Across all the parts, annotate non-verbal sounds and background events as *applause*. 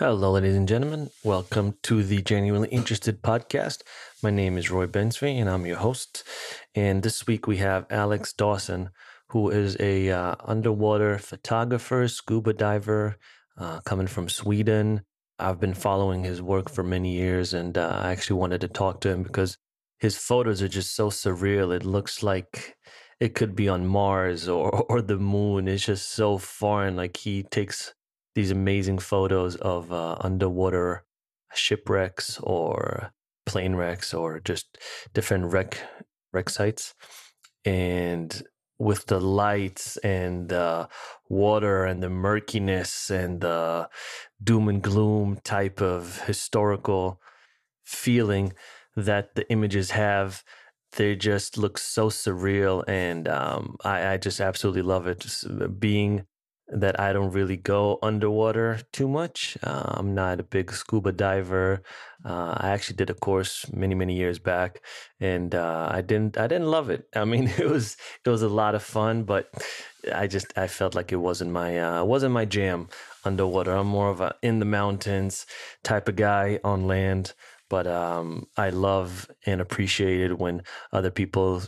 Hello, ladies and gentlemen. Welcome to the Genuinely Interested podcast. My name is Roy Bensby, and I'm your host. And this week we have Alex Dawson, who is a uh, underwater photographer, scuba diver, uh, coming from Sweden. I've been following his work for many years, and uh, I actually wanted to talk to him because his photos are just so surreal. It looks like it could be on Mars or *laughs* or the moon. It's just so foreign. Like he takes these amazing photos of uh, underwater shipwrecks or plane wrecks or just different wreck wreck sites. And with the lights and the water and the murkiness and the doom and gloom type of historical feeling that the images have they just look so surreal and um, I, I, just absolutely love it. Just being that I don't really go underwater too much. Uh, I'm not a big scuba diver. Uh, I actually did a course many many years back, and uh, I didn't I didn't love it. I mean, *laughs* it was it was a lot of fun, but I just I felt like it wasn't my uh, wasn't my jam underwater. I'm more of a in the mountains type of guy on land. But um, I love and appreciate it when other people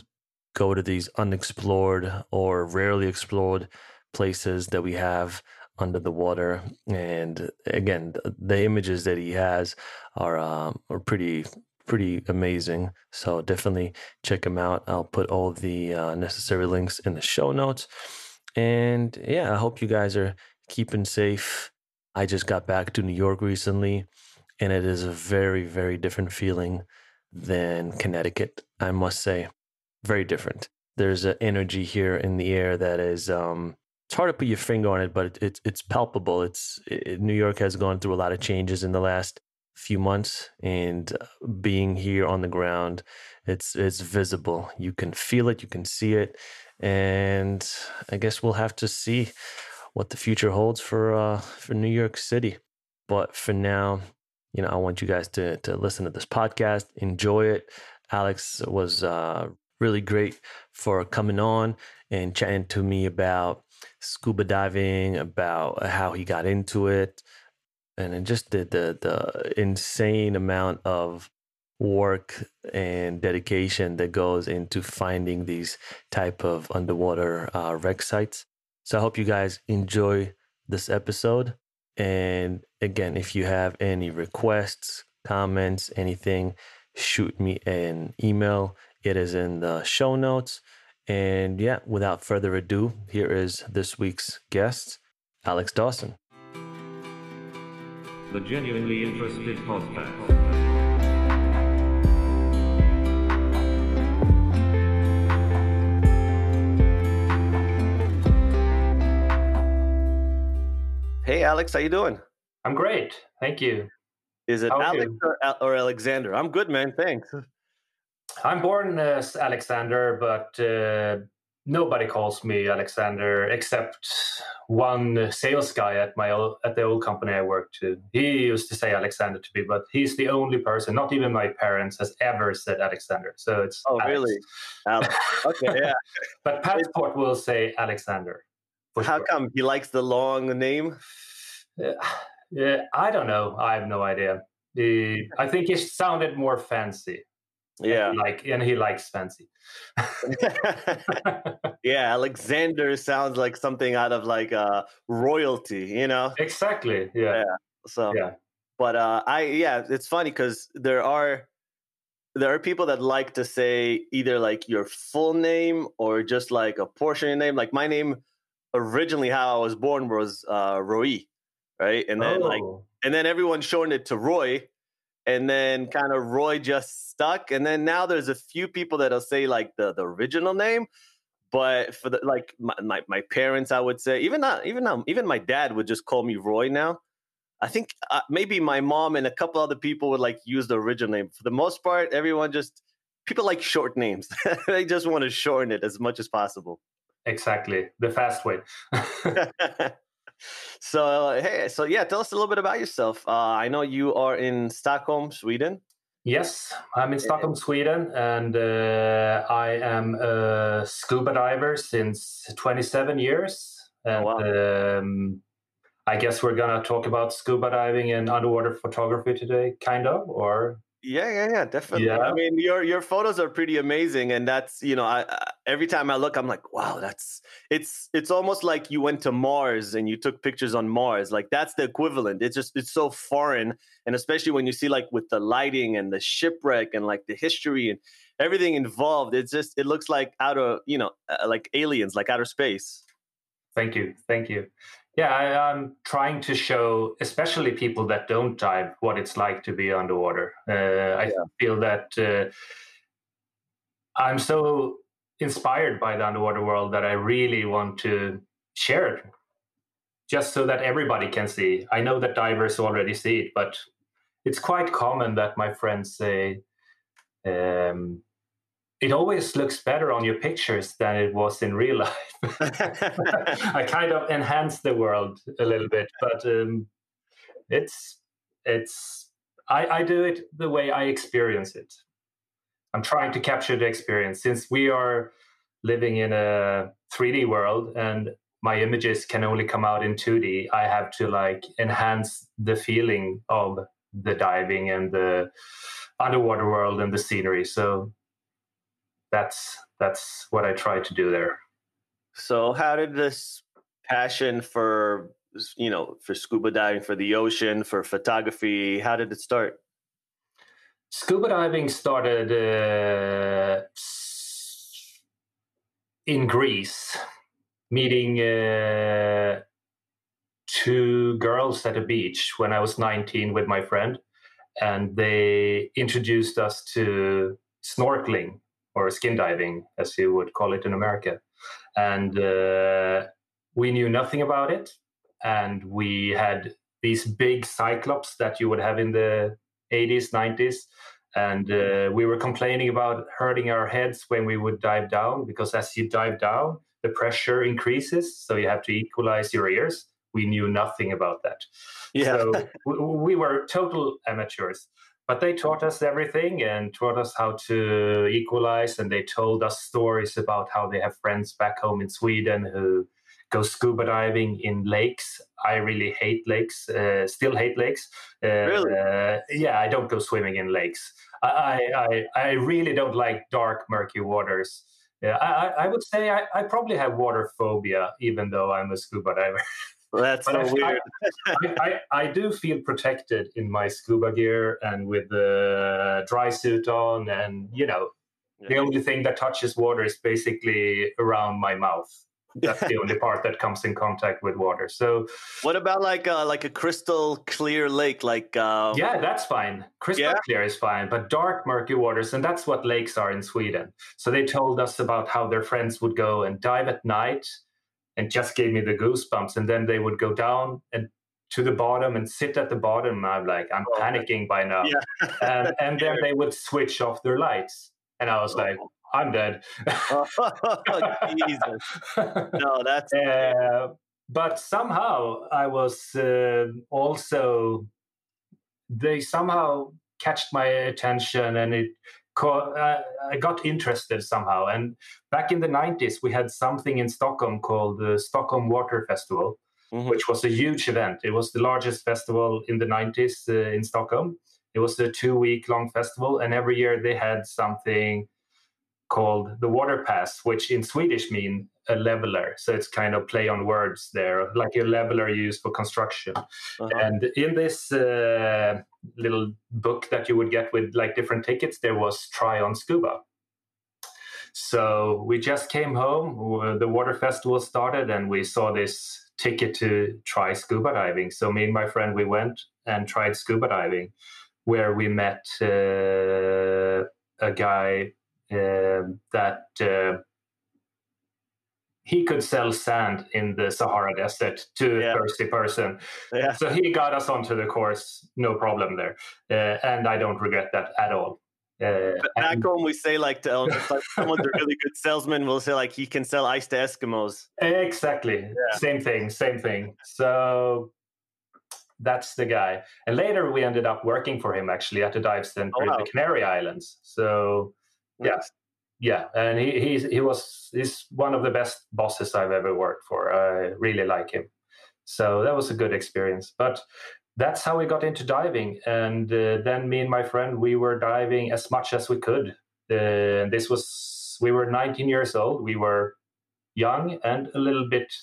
go to these unexplored or rarely explored places that we have under the water. And again, the, images that he has are um, are pretty pretty amazing. So definitely check him out. I'll put all the uh, necessary links in the show notes. And yeah, I hope you guys are keeping safe. I just got back to New York recently, and it is a very very different feeling than Connecticut. I must say, very different. There's an energy here in the air that is um, it's hard to put your finger on it, but it, it's it's palpable. It's it, New York has gone through a lot of changes in the last few months, and uh, being here on the ground, it's it's visible. You can feel it, you can see it, and I guess we'll have to see what the future holds for uh, for New York City. But for now, you know, I want you guys to to listen to this podcast, enjoy it. Alex was uh, really great for coming on and chatting to me about scuba diving, about how he got into it, and then just did the, the insane amount of work and dedication that goes into finding these type of underwater uh, wreck sites. So I hope you guys enjoy this episode. And again, if you have any requests, comments, anything, shoot me an email. It is in the show notes. And yeah, without further ado, here is this week's guest, Alex Dawson. The Genuinely Interested Podcast. Hey, Alex, how you doing? I'm great, thank you. Is it how Alex or, or, Alexander? I'm good, man. Thanks. I'm born as Alexander, but uh, nobody calls me Alexander except one sales guy at my old, at the old company I worked to. He used to say Alexander to me, but he's the only person, not even my parents, has ever said Alexander. So it's oh Alex. really? Alex. Okay, yeah. *laughs* but passport will say Alexander. How sure. come he likes the long name? Uh, yeah, I don't know. I have no idea. I think it sounded more fancy yeah. and like and he likes fancy. *laughs* *laughs* Yeah alexander sounds like something out of like uh royalty you know? Exactly yeah, yeah. so yeah. but uh i yeah it's funny because there are there are people that like to say either like your full name or just like a portion of your name. Like my name originally how i was born was uh roy right? And then oh. like and then everyone shortened it to roy and then kind of Roy just stuck. And then now there's a few people that'll say like the the original name, but for the like my, my, my parents, I would say even not even now even my dad would just call me Roy now. I think uh, maybe my mom and a couple other people would like use the original name. For the most part, everyone just people like short names. *laughs* they just want to shorten it as much as possible. Exactly, the fast way. *laughs* *laughs* so hey, so yeah, tell us a little bit about yourself. Uh, I know you are in Stockholm, Sweden. Yes, I'm in Stockholm, Sweden, and uh, I am a scuba diver since 27 years. And, oh, wow. um, I guess we're gonna talk about scuba diving and underwater photography today, kind of, or yeah, yeah, yeah, definitely. Yeah. I mean, your your photos are pretty amazing, and that's you know, I, I every time I look, I'm like, wow, that's it's it's almost like you went to Mars and you took pictures on Mars. Like that's the equivalent. It's just it's so foreign, and especially when you see like with the lighting and the shipwreck and like the history and everything involved, it's just it looks like out of you know, uh, like aliens, like outer space. Thank you, thank you. Yeah, I, am trying to show, especially people that don't dive, what it's like to be underwater. Uh, I yeah. feel that uh, I'm so inspired by the underwater world that I really want to share it, just so that everybody can see. I know that divers already see it, but it's quite common that my friends say, um, it always looks better on your pictures than it was in real life. *laughs* *laughs* I kind of enhance the world a little bit, but um, it's it's I, I do it the way I experience it. I'm trying to capture the experience since we are living in a 3D world and my images can only come out in 2D. I have to like enhance the feeling of the diving and the underwater world and the scenery. So that's that's what I try to do there. So how did this passion for you know for scuba diving, for the ocean, for photography, how did it start? Scuba diving started uh, in Greece, meeting uh, two girls at a beach when I was 19 with my friend, and they introduced us to snorkeling or skin diving, as you would call it in America. And uh, we knew nothing about it. And we had these big cyclops that you would have in the 80s, 90s. And uh, we were complaining about hurting our heads when we would dive down because as you dive down, the pressure increases. So you have to equalize your ears. We knew nothing about that. Yeah. So *laughs* we were total amateurs. But they taught us everything and taught us how to equalize. And they told us stories about how they have friends back home in Sweden who go scuba diving in lakes. I really hate lakes, uh, still hate lakes. Uh, really? Uh, yeah, I don't go swimming in lakes. I, I, I really don't like dark, murky waters. Yeah, I, I would say I, I probably have water phobia, even though I'm a scuba diver. *laughs* That's so weird. I, I, I, do feel protected in my scuba gear and with the dry suit on, and you know, yeah. the only thing that touches water is basically around my mouth. That's the only part that comes in contact with water. So, what about like uh, like a crystal clear lake? Like um... yeah, that's fine. Crystal yeah. clear is fine, but dark murky waters, and that's what lakes are in Sweden. So they told us about how their friends would go and dive at night and just gave me the goosebumps. And then they would go down and to the bottom and sit at the bottom. I'm like, I'm oh, panicking by now. Yeah. and, *laughs* and then they would switch off their lights. And I was like, oh. I'm dead. oh, *laughs* Jesus. No, that's. *laughs* Uh, but somehow I was uh, also, they somehow catched my attention and it uh, I got interested somehow. And back in the 90s, we had something in Stockholm called the Stockholm Water Festival, mm-hmm. which was a huge event. It was the largest festival in the 90s uh, in Stockholm. It was a two week long festival, and every year they had something called the Water Pass, which in Swedish mean a leveler. So it's kind of play on words there, like a leveler used for construction. Uh-huh. And in this uh, little book that you would get with like different tickets, there was try on scuba. So we just came home, the water festival started, and we saw this ticket to try scuba diving. So me and my friend, we went and tried scuba diving, where we met uh, a guy uh, that uh, he could sell sand in the Sahara Desert to yeah. a thirsty person. Yeah. So he got us onto the course, no problem there. Uh, and I don't regret that at all. Uh, back and, home, we say like, to, like *laughs* someone's a really good salesman. We'll say like he can sell ice to Eskimos. Exactly, yeah. same thing, same thing. So that's the guy. And later we ended up working for him actually at the dive center oh, wow. in the Canary Islands. So yeah, yeah, and he he's, he was he's one of the best bosses I've ever worked for. I really like him. So that was a good experience. But that's how we got into diving. And uh, then me and my friend, we were diving as much as we could. Uh, this was, we were 19 years old. We were young and a little bit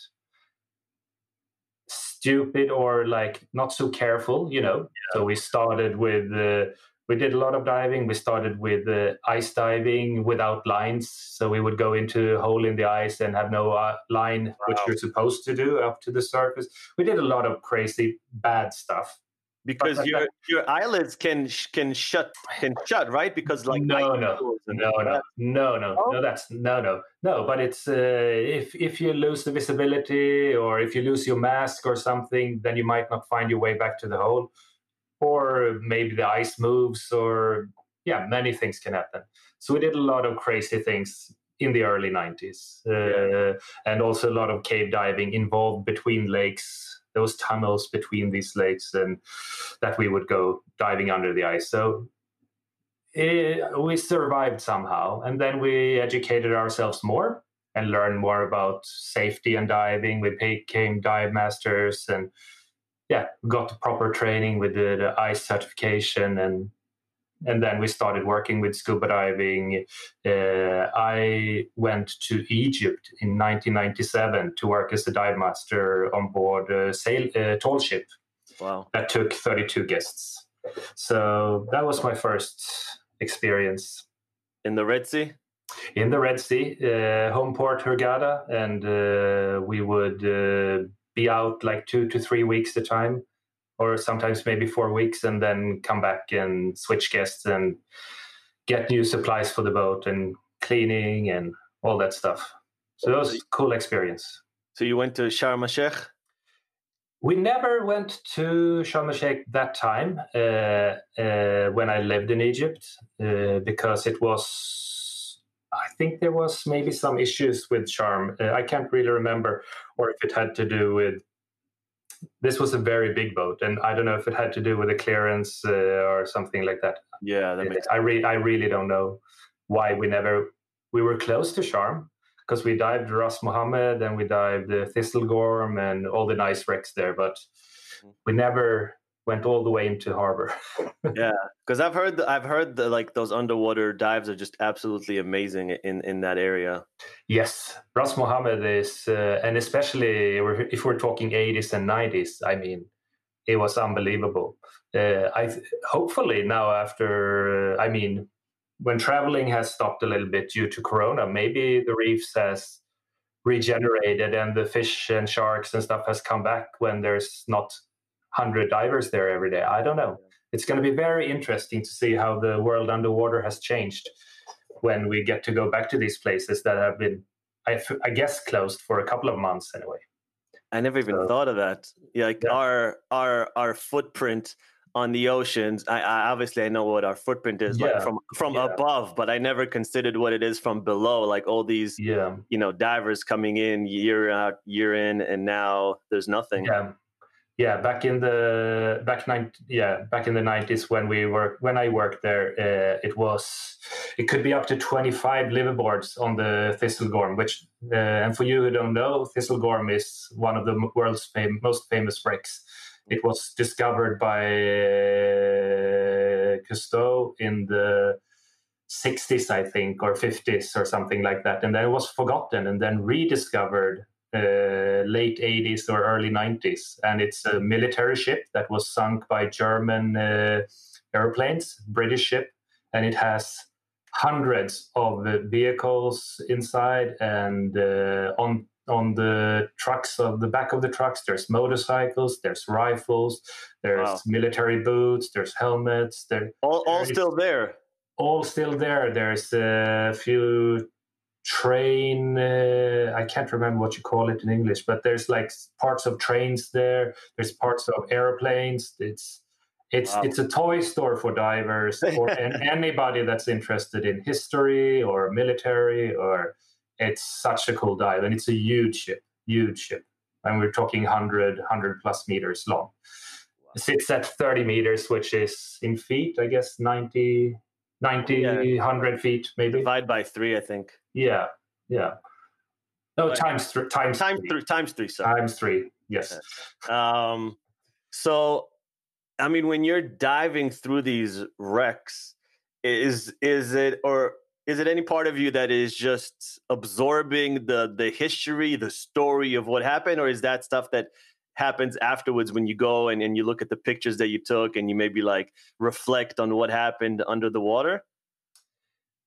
stupid or like not so careful, you know. Yeah. So we started with uh, we did a lot of diving. We started with uh, ice diving without lines. So we would go into a hole in the ice and have no uh, line, wow. which you're supposed to do up to the surface. We did a lot of crazy bad stuff. Because your your eyelids can can shut can shut right because like no no no no no no oh. no that's no no no but it's uh, if if you lose the visibility or if you lose your mask or something then you might not find your way back to the hole or maybe the ice moves or yeah many things can happen. So we did a lot of crazy things in the early 90s uh, and also a lot of cave diving involved between lakes those tunnels between these lakes and that we would go diving under the ice. So it, eh, we survived somehow and then we educated ourselves more and learned more about safety and diving. We became dive masters and yeah, got the proper training with the, the ice certification and and then we started working with scuba diving. Uh, I went to Egypt in 1997 to work as a dive master on board a sail a tall ship. Wow! That took 32 guests. So that was my first experience in the Red Sea. In the Red Sea, uh, home port Hurghada, and uh, we would uh, be out like two to three weeks at a time, or sometimes maybe four weeks, and then come back and switch guests and get new supplies for the boat and cleaning and all that stuff. So it was a cool experience. So you went to Sharm el Sheikh? We never went to Sharm el Sheikh that time uh, uh, when I lived in Egypt uh, because it was I think there was maybe some issues with Sharm. Uh, I can't really remember, or if it had to do with. This was a very big boat, and I don't know if it had to do with the clearance uh, or something like that. Yeah, that makes. I really, I really don't know why we never. We were close to Sharm because we dived Ras Mohammed and we dived the Thistlegorm and all the nice wrecks there, but mm-hmm. we never went all the way into harbor. *laughs* yeah, because I've heard I've heard that like those underwater dives are just absolutely amazing in in that area. Yes, Ras Mohammed is, uh, and especially if we're talking 80s and 90s, I mean, it was unbelievable. Uh, I hopefully now after uh, I mean, when traveling has stopped a little bit due to Corona, maybe the reefs has regenerated and the fish and sharks and stuff has come back when there's not 100 divers there every day. I don't know. It's going to be very interesting to see how the world underwater has changed when we get to go back to these places that have been, I, I guess, closed for a couple of months anyway. I never even so, thought of that. Yeah, like yeah. our our our footprint on the oceans. I, I, obviously I know what our footprint is yeah. like from from yeah. above, but I never considered what it is from below. Like all these, yeah. you know, divers coming in year out, year in, and now there's nothing. Yeah, yeah back in the back nine yeah back in the 90s when we were when i worked there uh, it was it could be up to 25 liveaboards on the thistlegorm which uh, and for you who don't know thistlegorm is one of the world's fam- most famous wrecks it was discovered by uh, cousteau in the 60s i think or 50s or something like that and then it was forgotten and then rediscovered uh, late 80s or early 90s. And it's a military ship that was sunk by German uh, airplanes, British ship, and it has hundreds of vehicles inside and uh, on on the trucks of the back of the trucks there's motorcycles there's rifles there's wow. military boots there's helmets there all, all still there all still there there's a few train uh, i can't remember what you call it in english but there's like parts of trains there there's parts of airplanes it's it's wow. it's a toy store for divers or *laughs* and anybody that's interested in history or military or it's such a cool dive and it's a huge ship huge ship and we're talking 100 100 plus meters long wow. it sits at 30 meters which is in feet i guess 90 90 yeah. 100 feet maybe divide by three i think yeah, yeah. No, times three. Times, times three. three times three. Sorry. Times three. Yes. Um, so, I mean, when you're diving through these wrecks, is is it or is it any part of you that is just absorbing the the history, the story of what happened, or is that stuff that happens afterwards when you go and, and you look at the pictures that you took and you maybe like reflect on what happened under the water?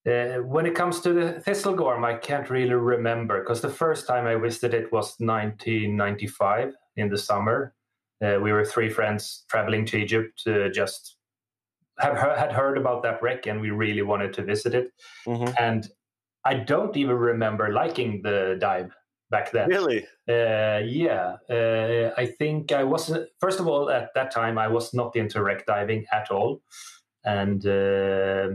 Uh, when it comes to the Thistlegorm, I can't really remember because the first time I visited it was 1995 in the summer. Uh, we were three friends traveling to Egypt to just have had heard about that wreck and we really wanted to visit it. Mhm. And I don't even remember liking the dive back then. Really? Uh, yeah, uh, I think I wasn't. First of all, at that time, I was not into wreck diving at all, and uh,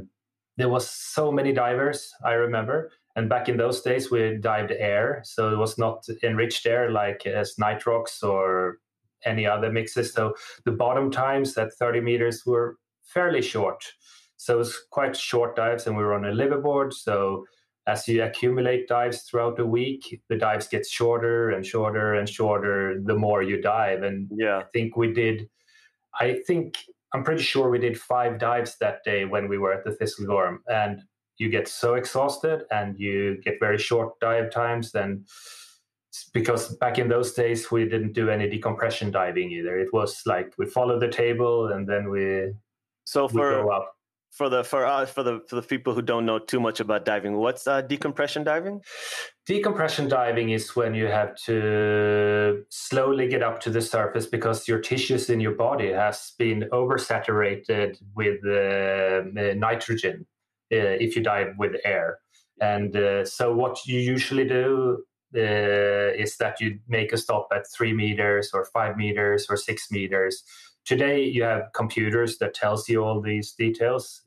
there was so many divers. I remember, and back in those days, we dived air, so it was not enriched air like uh, as nitrox or any other mixes. So the bottom times at 30 meters were fairly short. So it was quite short dives, and we were on a liveaboard. So as you accumulate dives throughout the week, the dives get shorter and shorter and shorter the more you dive. And Yeah. I think we did, I think, I'm pretty sure we did five dives that day when we were at the Thistlegorm. And you get so exhausted and you get very short dive times. Then, because back in those days, we didn't do any decompression diving either. It was like we follow the table and then we, So we for go up. for the for us for the for the people who don't know too much about diving, what's uh, decompression diving? Decompression diving is when you have to slowly get up to the surface because your tissues in your body has been oversaturated with uh, uh, nitrogen uh, if you dive with air. And uh, so what you usually do uh, is that you make a stop at three meters or five meters or six meters. Today you have computers that tells you all these details.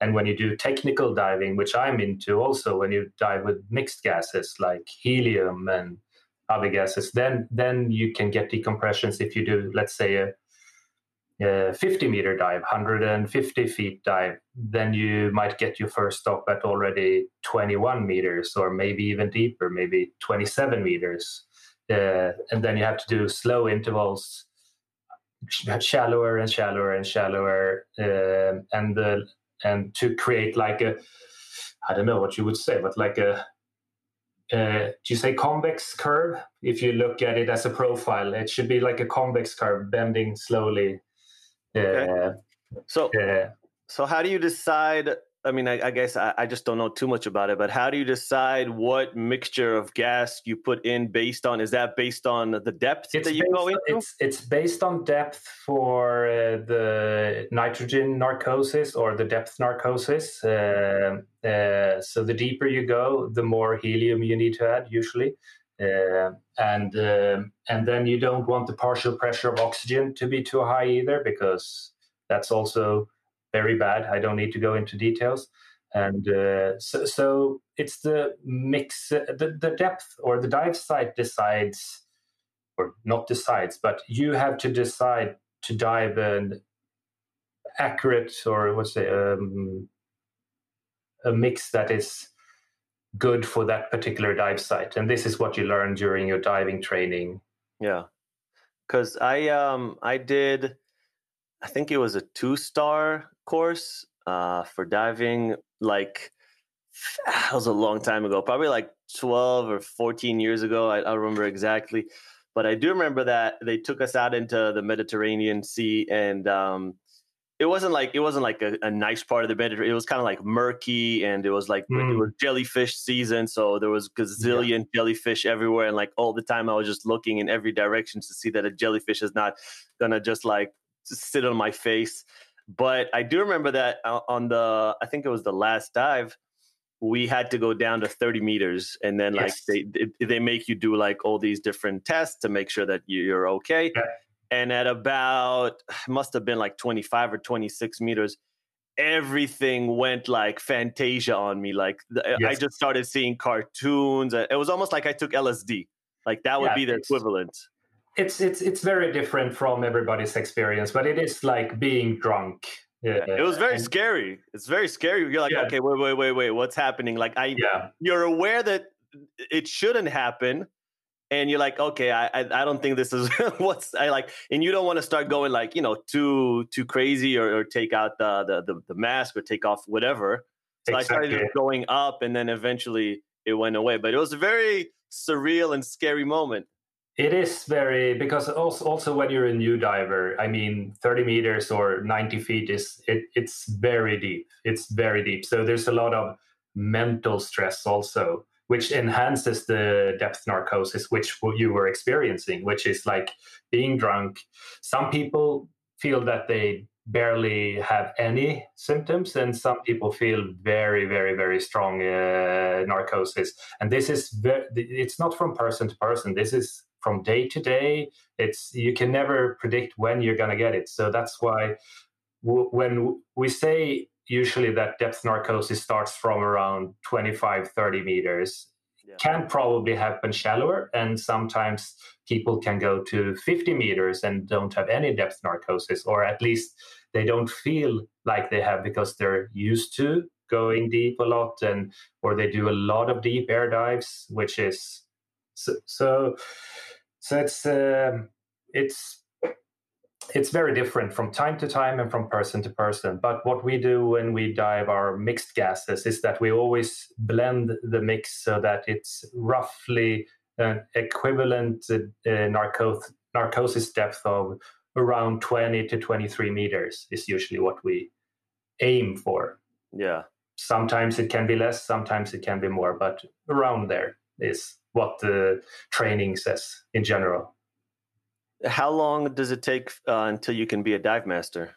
Uh, and when you do technical diving, which I'm into also, when you dive with mixed gases like helium and other gases, then then you can get decompressions if you do, let's say, a, a 50 meter dive, 150 feet dive. Then you might get your first stop at already 21 meters, or maybe even deeper, maybe 27 meters. Uh, and then you have to do slow intervals, shallower and shallower and shallower, um and the and to create like a I don't know what you would say, but like a uh, do you say convex curve? If you look at it as a profile, it should be like a convex curve bending slowly. Uh, Okay. So uh, So how do you decide? I mean, I, I guess I, I just don't know too much about it, but how do you decide what mixture of gas you put in based on? Is that based on the depth it's, that you based, go into? it's it's based on depth for uh, the nitrogen narcosis or the depth narcosis. Um uh, so the deeper you go, the more helium you need to add usually. Uh, and um, and then you don't want the partial pressure of oxygen to be too high either because that's also very bad. I don't need to go into details. And uh, so, so it's the mix, uh, the, the depth or the dive site decides, or not decides, but you have to decide to dive an accurate or what's it, um, a mix that is good for that particular dive site. And this is what you learn during your diving training. Yeah, because I um I did, I think it was a two star course uh for diving. Like *sighs* that was a long time ago, probably like twelve or fourteen years ago. I, I don't remember exactly, but I do remember that they took us out into the Mediterranean Sea and um. It wasn't like it wasn't like a, a nice part of the Mediterranean. It was kind of like murky, and it was like it Mm. was jellyfish season, so there was gazillion jellyfish everywhere, and like all the time I was just looking in every direction to see that a jellyfish is not gonna just like sit on my face. But I do remember that uh, on the I think it was the last dive, we had to go down to 30 meters, and then like Yes. they they- they make you do like all these different tests to make sure that you- you're okay. Yeah. And at about *sighs* must have been like 25 or 26 meters, everything went like Fantasia on me. Like the, I just started seeing cartoons. It was almost like I took LSD. Like that would Yeah, be the equivalent. It's it's it's very different from everybody's experience, but it is like being drunk. Uh, It was very and- scary. It's very scary. You're like, Yeah. okay, wait, wait, wait, wait. What's happening? Like I, Yeah, you're aware that it shouldn't happen and you're like okay i i, I don't think this is *laughs* what's i like and you don't want to start going like you know too too crazy or, or take out the, the, the the mask or take off whatever so exactly. i started going up and then eventually it went away but it was a very surreal and scary moment it is very because also also when you're a new diver, I mean, 30 meters or 90 feet is it, it's very deep. It's very deep. So there's a lot of mental stress also, which enhances the depth narcosis which you were experiencing, which is like being drunk. Some people feel that they barely have any symptoms and some people feel very very very strong uh, narcosis and this is very, it's not from person to person this is from day to day. It's you can never predict when you're going to get it. So that's why w- when we say usually that depth narcosis starts from around 25 30 meters yeah. can probably happen shallower and sometimes people can go to 50 meters and don't have any depth narcosis or at least they don't feel like they have because they're used to going deep a lot and or they do a lot of deep air dives which is so, so so it's um, it's it's very different from time to time and from person to person. But what we do when we dive our mixed gases is that we always blend the mix so that it's roughly an equivalent uh, narcos- narcosis depth of around 20 to 23 meters is usually what we aim for. Yeah. Sometimes it can be less, sometimes it can be more, but around there is what the training says in general. How long does it take uh, until you can be a dive master?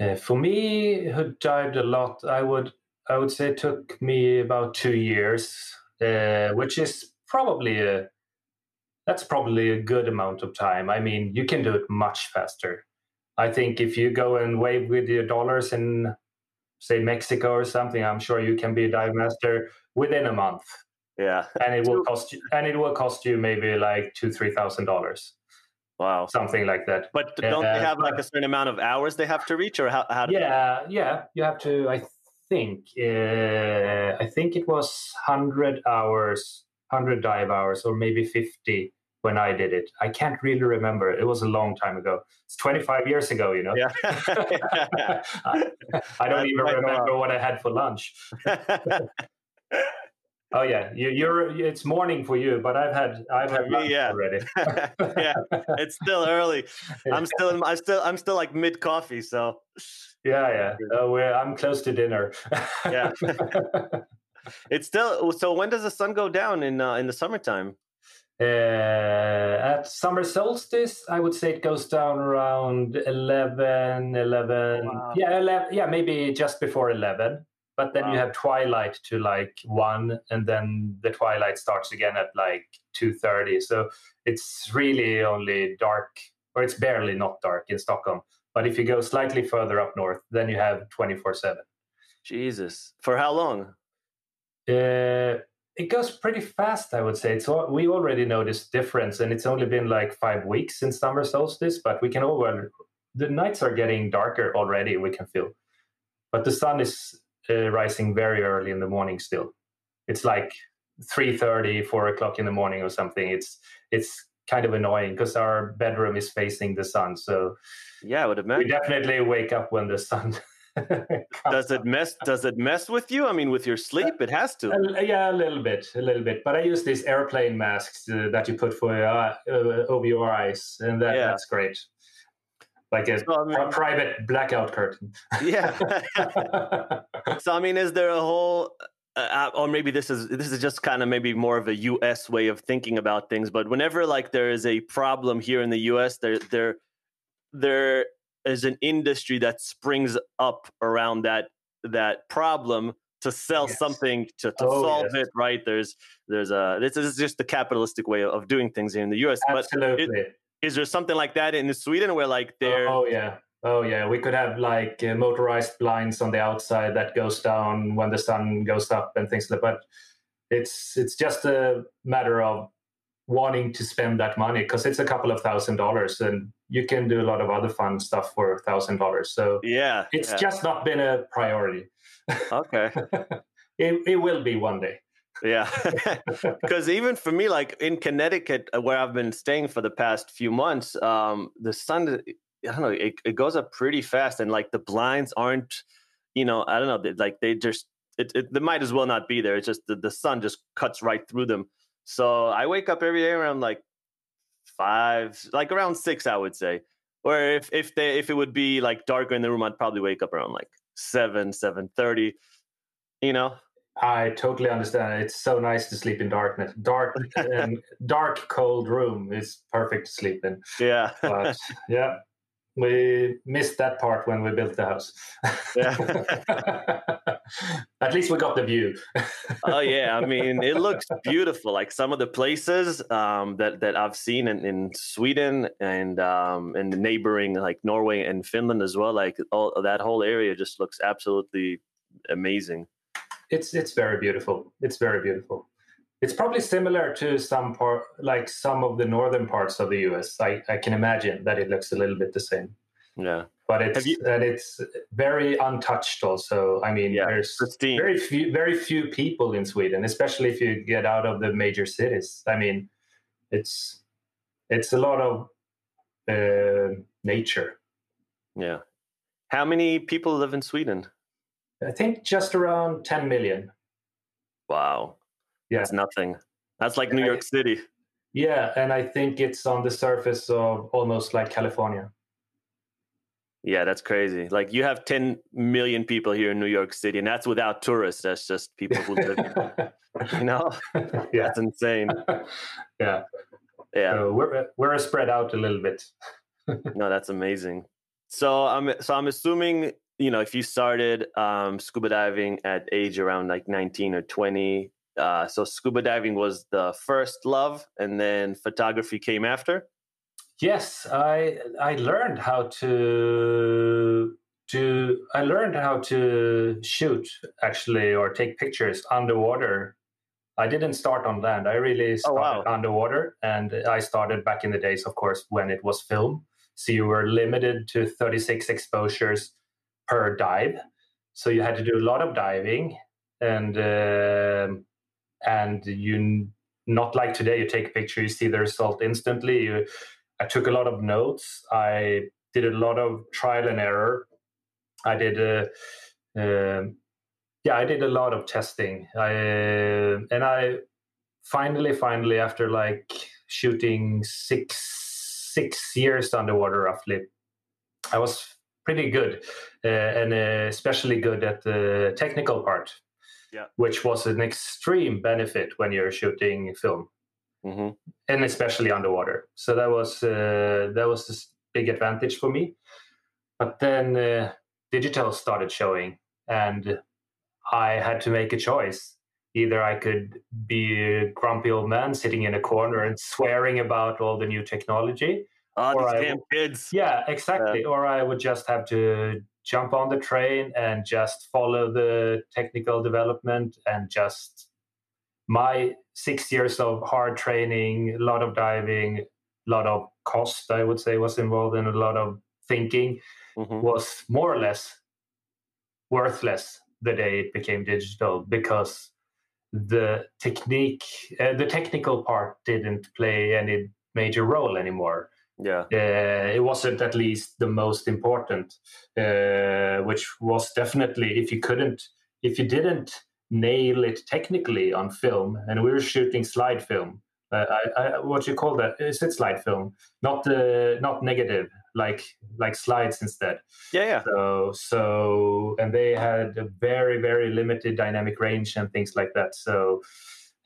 Uh, for me, who dived a lot, I would I would say it took me about two years, uh, which is probably a that's probably a good amount of time. I mean, you can do it much faster. I think if you go and wave with your dollars in say Mexico or something, I'm sure you can be a dive master within a month. Yeah, and it will cost you, and it will cost you maybe like two, three thousand dollars. Wow, something like that. But don't uh, they have like a certain amount of hours they have to reach, or how? how yeah, yeah, you have to. I think uh, I think it was hundred hours, hundred dive hours, or maybe fifty when I did it. I can't really remember. It was a long time ago. It's 25 years ago, you know. Yeah. *laughs* I, I, don't even remember what I had for lunch. *laughs* *laughs* Oh yeah, you, are It's morning for you, but I've had I've had lunch yeah. already. *laughs* yeah, it's still early. *laughs* I'm still in, I'm still I'm still like mid coffee, so. Yeah, yeah. Uh, we're, I'm close to dinner. yeah. *laughs* it's still so. When does the sun go down in uh, in the summertime? Uh, at summer solstice, I would say it goes down around 11, 11. Wow. Yeah, 11, yeah, maybe just before 11 but then wow. you have twilight to like one and then the twilight starts again at like 2.30 so it's really only dark or it's barely not dark in stockholm. But if you go slightly further up north then you have 24 7 jesus. For how long? Uh, it goes pretty fast i would say. It's all, we already know this difference and it's only been like five weeks since summer solstice but we can all the nights are getting darker already we can feel. But the sun is uh, rising very early in the morning still. It's like 3.30, 4 o'clock in the morning or something. It's it's kind of annoying because our bedroom is facing the sun. So yeah, I would imagine. We definitely wake up when the sun *laughs* does it mess does it mess with you i mean with your sleep it has to uh, yeah a little bit a little bit but i use these airplane masks uh, that you put for uh, over your eyes and that, yeah. that's great like a so, I mean, private blackout curtain. yeah. *laughs* so I mean, is there a whole, uh, uh, or maybe this is this is just kind of maybe more of a U.S. way of thinking about things. But whenever like there is a problem here in the U.S., there there there is an industry that springs up around that that problem to sell yes. something to, to oh, solve yes. it right there's there's a this is just the capitalistic way of doing things here in the us Absolutely. but it, is there something like that in Sweden where like there? Oh, oh yeah, oh yeah. We could have like uh, motorized blinds on the outside that goes down when the sun goes up and things like. that. But it's it's just a matter of wanting to spend that money because it's a couple of thousand dollars and you can do a lot of other fun stuff for a thousand dollars. So yeah, it's yeah. just not been a priority. Okay, *laughs* it it will be one day. Yeah, *laughs* *laughs* because even for me, like in Connecticut, uh, where I've been staying for the past few months, um, the sun, I don't know, it, it goes up pretty fast, and like the blinds aren't, you know, I don't know, like they just, it, it they might as well not be there. It's just the, the sun just cuts right through them. So I wake up every day around like five, like around six, I would say. Or if if they if it would be like darker in the room, I'd probably wake up around like seven, seven thirty. You know, I totally understand. It's so nice to sleep in darkness. Dark *laughs* and dark, cold room is perfect to sleep in. Yeah. But yeah, we missed that part when we built the house. Yeah. *laughs* At least we got the view. oh yeah, I *laughs* mean it looks beautiful. Like some of the places um, that that I've seen in, in Sweden and um, and neighboring like Norway and Finland as well. Like all that whole area just looks absolutely amazing. It's it's very beautiful. It's very beautiful. It's probably similar to some part, like some of the northern parts of the U.S. I, I can imagine that it looks a little bit the same. Yeah, but it's you, and it's very untouched. Also, I mean, yeah, there's pristine. very few very few people in Sweden, especially if you get out of the major cities. I mean, it's it's a lot of uh, nature. Yeah. How many people live in Sweden? I think just around 10 million. Wow. Yeah. That's nothing. That's like New York City. Yeah, and I think it's on the surface of almost like California. Yeah, that's crazy. Like you have 10 million people here in New York City, and that's without tourists. That's just people who live, *laughs* you know? *laughs* Yeah. That's insane. *laughs* yeah. Yeah. So we're we're spread out a little bit. no, that's amazing. So I'm so I'm assuming you know if you started um, scuba diving at age around like 19 or 20, uh, so scuba diving was the first love, and then photography came after. Yes, I I learned how to to I learned how to shoot actually or take pictures underwater. I didn't start on land. I really started oh, wow. underwater, and I started back in the days, of course, when it was film. So you were limited to 36 exposures per dive. So you had to do a lot of diving, and uh, and you not like today. You take a picture, you see the result instantly. You, I took a lot of notes. I did a lot of trial and error. I did a. Uh, yeah, I did a lot of testing. I and I finally, finally, after like shooting six six years underwater, roughly, I was pretty good, uh, and uh, especially good at the technical part. Yeah. which was an extreme benefit when you're shooting film, mm-hmm. and especially underwater. So that was uh, that was a big advantage for me. But then uh, digital started showing, and I had to make a choice. Either I could be a grumpy old man sitting in a corner and swearing about all the new technology. Oh, Or these I- damn kids. Yeah, exactly. Or I would just have to jump on the train and just follow the technical development and just my six years of hard training, a lot of diving, a lot of cost, I would say, was involved in a lot of thinking Mhm. was more or less worthless the day it became digital because the technique uh, the technical part didn't play any major role anymore Yeah. uh, it wasn't at least the most important uh, which was definitely if you couldn't if you didn't nail it technically on film and we were shooting slide film uh, I, I, what you call that is it slide film not uh, not negative like like slides instead Yeah. Yeah. so so and they had a very very limited dynamic range and things like that so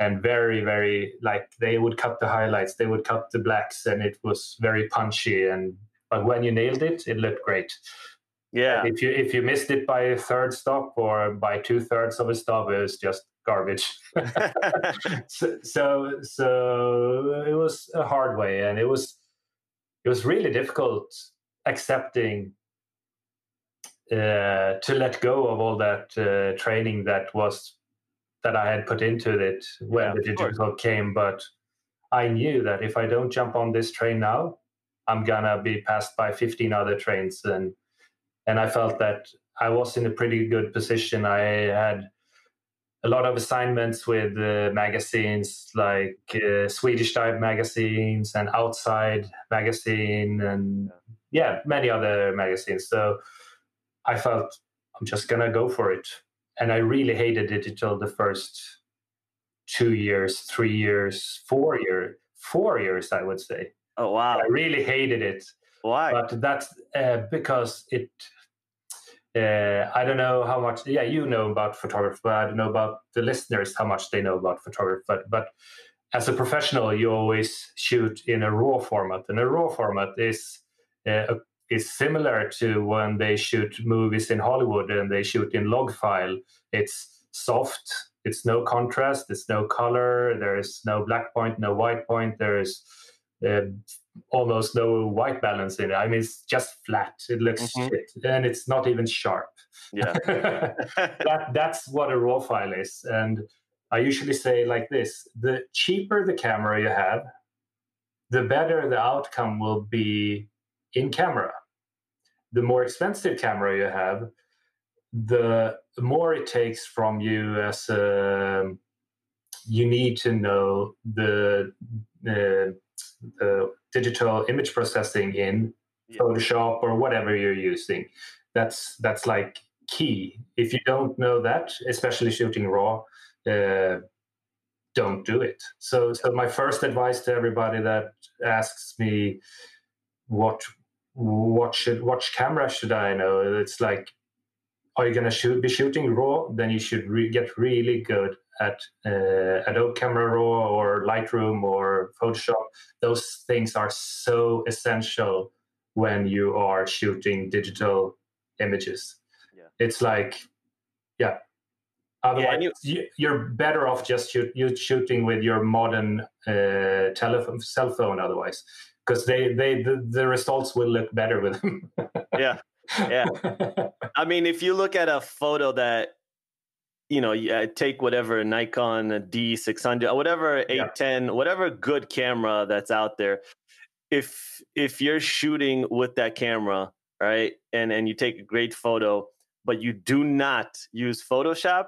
and very very like they would cut the highlights they would cut the blacks and it was very punchy and but when you nailed it it looked great Yeah. if you if you missed it by a third stop or by two thirds of a stop it was just garbage *laughs* *laughs* so, so so it was a hard way and it was it was really difficult accepting uh, to let go of all that uh, training that was that I had put into it when Yeah, the digital came. But I knew that if I don't jump on this train now, I'm gonna be passed by 15 other trains, and and I felt that I was in a pretty good position. I had a lot of assignments with uh, magazines like uh, Swedish Dive magazines and Outside magazine and yeah, many other magazines. So I felt I'm just gonna go for it, and I really hated digital the first two years, three years, four years, four years, I would say. Oh wow! I really hated it. Why? But that's uh, because it uh, I don't know how much. Yeah, you know about photography, but I don't know about the listeners how much they know about photography. But but as a professional, you always shoot in a raw format, and a raw format is uh, is similar to when they shoot movies in Hollywood and they shoot in log file. It's soft. It's no contrast. It's no color. There is no black point, no white point. There is uh, almost no white balance in it. I mean, it's just flat. It looks mm-hmm. shit, and it's not even sharp. Yeah, *laughs* that that's what a raw file is. And I usually say like this: the cheaper the camera you have, the better the outcome will be in camera. The more expensive camera you have, the more it takes from you as a you need to know the uh, the digital image processing in yeah. Photoshop or whatever you're using. That's that's like key. If you don't know that, especially shooting raw, uh, don't do it. So, so my first advice to everybody that asks me what what should what camera should I know? It's like, are you going to shoot be shooting raw? Then you should re- get really good at uh, Adobe Camera Raw or Lightroom or Photoshop. Those things are so essential when you are shooting digital images. Yeah. It's like, yeah. Otherwise, yeah, you, are better off just shoot, you shooting with your modern uh, telephone, cell phone. Otherwise, because they they the, the results will look better with them. *laughs* yeah, yeah. *laughs* I mean, if you look at a photo that you know, yeah, take whatever Nikon D600, uh, whatever 810, yeah. whatever good camera that's out there. If if you're shooting with that camera, right, and and you take a great photo, but you do not use Photoshop,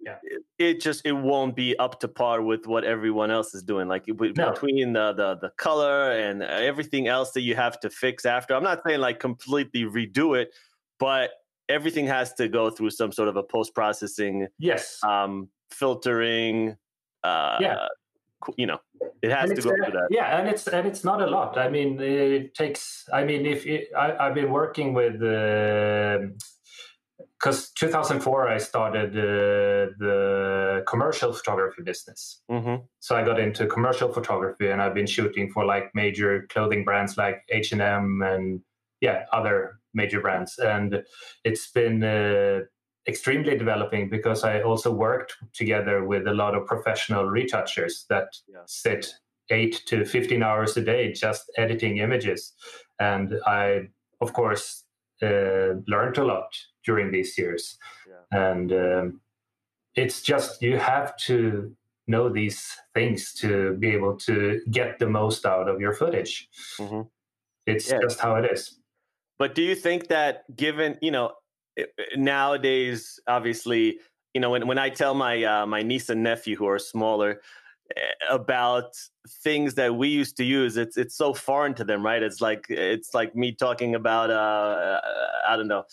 yeah. it, it just it won't be up to par with what everyone else is doing. Like no. between the, the the color and everything else that you have to fix after. I'm not saying like completely redo it, but everything has to go through some sort of a post processing. Yes. Um, filtering. Uh, yeah. You know, it has to go through that. Yeah, and it's and it's not a lot. I mean, it takes. I mean, if it, I, have been working with. Because uh, 2004 I started uh, the commercial photography business. Mm-hmm. So I got into commercial photography, and I've been shooting for like major clothing brands like H and yeah, other major brands. And it's been uh, extremely developing because I also worked together with a lot of professional retouchers that yeah. sit eight to 15 hours a day just editing images. And I, of course, uh, learned a lot during these years. Yeah. And um, it's just, you have to know these things to be able to get the most out of your footage. Mm-hmm. It's yeah. just how it is. But do you think that given, you know, nowadays, obviously, you know, when, when I tell my uh, my niece and nephew who are smaller about things that we used to use, it's it's so foreign to them, right? It's like it's like me talking about uh, I don't know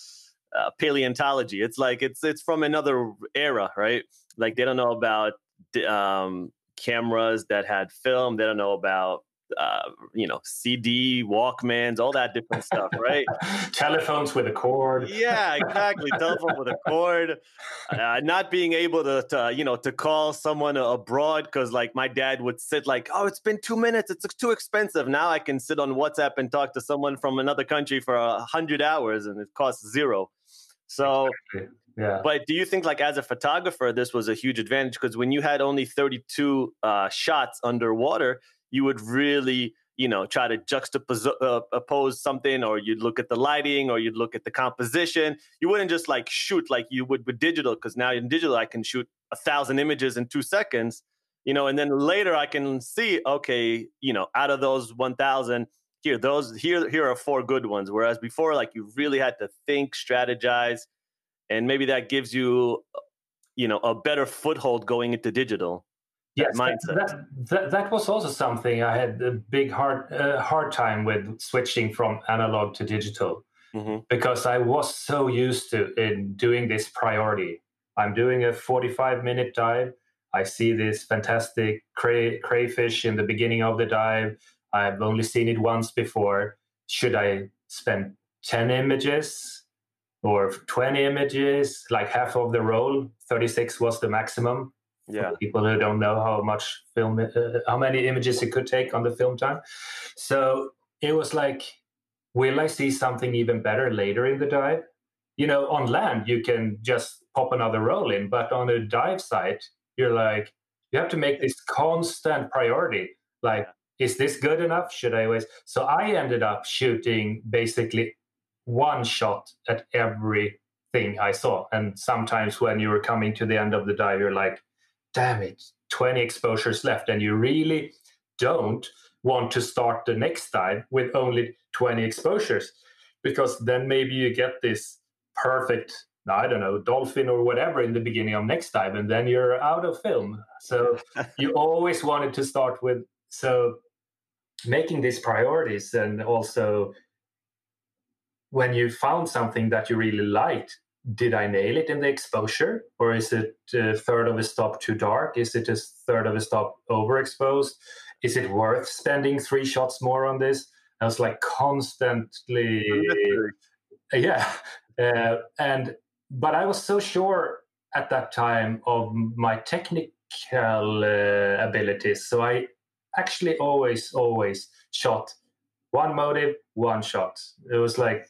uh, paleontology. It's like it's it's from another era, right? Like they don't know about um, cameras that had film. They don't know about uh, you know, CD, Walkmans, all that different stuff, right? *laughs* Telephones with a cord. yeah, *laughs* exactly. Telephone with a cord. Uh, not being able to, to, you know, to call someone abroad because, like, my dad would sit like, "Oh, it's been two minutes. It's too expensive." Now I can sit on WhatsApp and talk to someone from another country for a hundred hours, and it costs zero. So. Exactly. Yeah. But do you think, like, as a photographer, this was a huge advantage? Because when you had only 32 uh, shots underwater, you would really you know try to juxtapose uh, oppose something or you'd look at the lighting or you'd look at the composition. You wouldn't just like shoot like you would with digital because now in digital i can shoot a thousand images in two seconds you know and then later i can see okay you know out of those 1000 here those here here are four good ones. Whereas before like you really had to think strategize and maybe that gives you you know a better foothold going into digital yes mindset. That, that, that was also something i had a big hard uh, hard time with switching from analog to digital mm-hmm. because i was so used to in doing this priority i'm doing a 45 minute dive i see this fantastic cray, crayfish in the beginning of the dive i've only seen it once before should i spend 10 images or 20 images, like half of the roll. 36 was the maximum. Yeah. people who don't know how much film, uh, how many images it could take on the film time. So it was like, will I see something even better later in the dive? You know, on land, you can just pop another roll in, but on a dive site, you're like, you have to make this constant priority. Like, is this good enough? Should I waste? So I ended up shooting basically one shot at everything I saw. And sometimes when you were coming to the end of the dive, you're like, damn it, 20 exposures left. And you really don't want to start the next dive with only 20 exposures because then maybe you get this perfect I don't know, dolphin or whatever in the beginning of next dive, and then you're out of film. So *laughs* you always wanted to start with so making these priorities and also when you found something that you really liked, did I nail it in the exposure? Or is it a third of a stop too dark? Is it a third of a stop overexposed? Is it worth spending three shots more on this? I was like constantly, *laughs* yeah. Uh, and, but I was so sure at that time of my technical uh, abilities. So I actually always, always shot one motive, one shot. It was like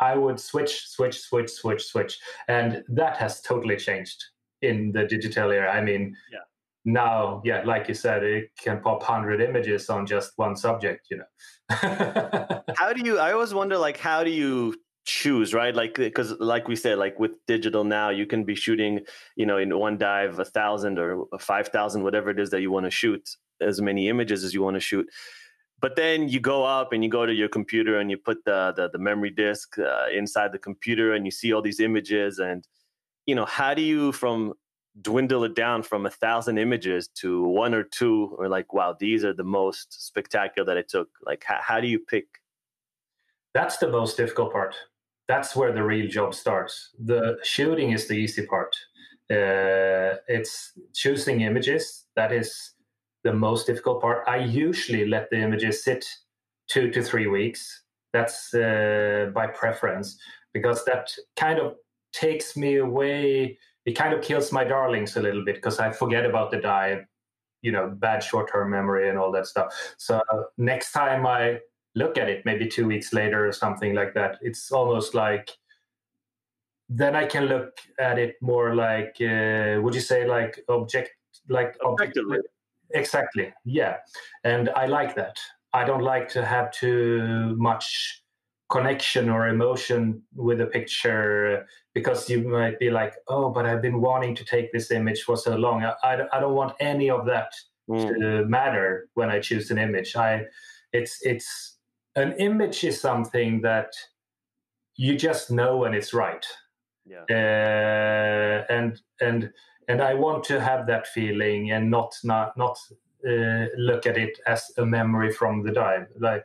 I would switch, switch, switch, switch, switch. And that has totally changed in the digital era. I mean, yeah. now, yeah, like you said, it can pop 100 images on just one subject, you know. *laughs* how do you, I always wonder, like, how do you choose right like because like we said like with digital now you can be shooting you know in one dive a thousand or five thousand whatever it is that you want to shoot as many images as you want to shoot but then you go up and you go to your computer and you put the the, the memory disk uh, inside the computer and you see all these images and you know how do you from dwindle it down from a thousand images to one or two or like wow these are the most spectacular that i took? Like how, how do you pick? That's the most difficult part. That's where the real job starts. The shooting is the easy part. Uh, it's choosing images. That is the most difficult part. I usually let the images sit two to three weeks. That's uh, by preference because that kind of takes me away. It kind of kills my darlings a little bit because I forget about the dive, you know, bad short term memory and all that stuff. So next time I look at it, maybe two weeks later or something like that, it's almost like then I can look at it more like, uh, would you say like object, like objectively? Object, Exactly. Yeah. And I like that. I don't like to have too much connection or emotion with a picture because you might be like, oh, but I've been wanting to take this image for so long. I, I, I don't want any of that mm. to matter when I choose an image. I, it's, it's, an image is something that you just know when it's right. Yeah. Uh, and, and, and I want to have that feeling and not not not uh, look at it as a memory from the dive. Like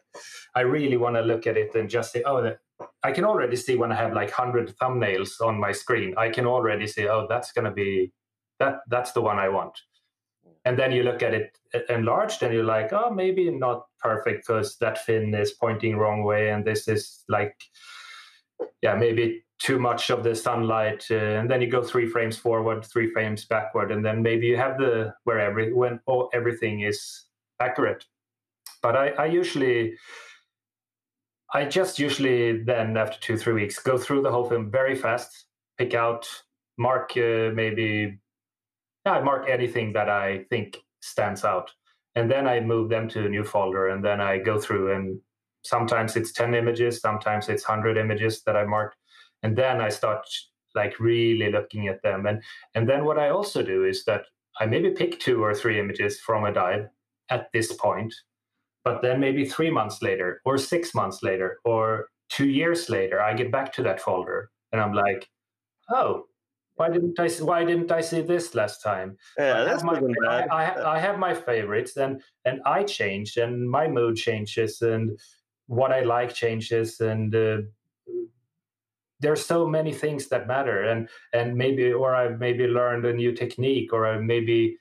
I really want to look at it and just say, oh, that, I can already see when I have like hundred thumbnails on my screen. I can already say, oh, that's going to be that. That's the one I want. And then you look at it enlarged, and you're like, oh, maybe not perfect because that fin is pointing wrong way, and this is like, yeah, maybe too much of the sunlight uh, and then you go three frames forward three frames backward and then maybe you have the where every when all, everything is accurate. But I, I usually i just usually then after two three weeks go through the whole film very fast pick out mark uh, maybe yeah, mark anything that i think stands out and then i move them to a new folder and then i go through and sometimes it's 10 images sometimes it's 100 images that i marked and then i start like really looking at them and and then what i also do is that i maybe pick two or three images from a dive at this point but then maybe three months later or six months later or two years later i get back to that folder and i'm like oh why didn't I why didn't I see this last time? Yeah, I that's my, bad. I, I, I have my favorites, and and I change, and my mood changes, and what I like changes, and uh, there's so many things that matter, and and maybe or I've maybe learned a new technique, or I maybe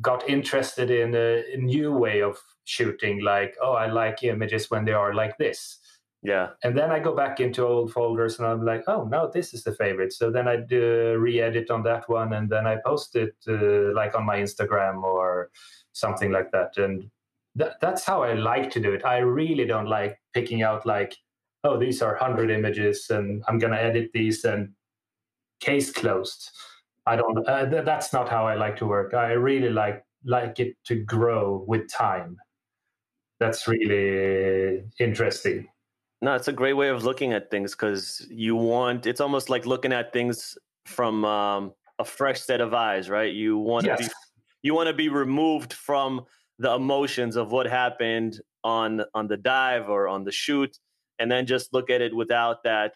got interested in a, a new way of shooting. Like, oh, I like images when they are like this yeah, and then I go back into old folders and I'm like, oh no, this is the favorite. So then I uh, re-edit on that one, and then I post it uh, like on my Instagram or something like that. And th- that's how I like to do it. I really don't like picking out like, oh, these are hundred images, and I'm gonna edit these and case closed. I don't. Uh, th- that's not how I like to work. I really like like it to grow with time. That's really interesting. no, it's a great way of looking at things because you want. It's almost like looking at things from um, a fresh set of eyes, right? You want to Yes. be you want to be removed from the emotions of what happened on on the dive or on the shoot and then just look at it without that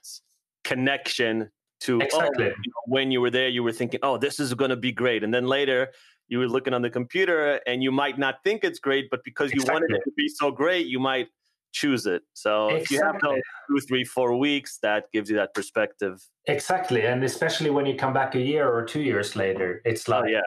connection to oh, Exactly. you know, when you were there you were thinking oh this is going to be great and then later you were looking on the computer and you might not think it's great but because you wanted it to be so great you might choose it so if you have those two three four weeks that gives you that perspective Exactly, and especially when you come back a year or two years later, it's oh like yeah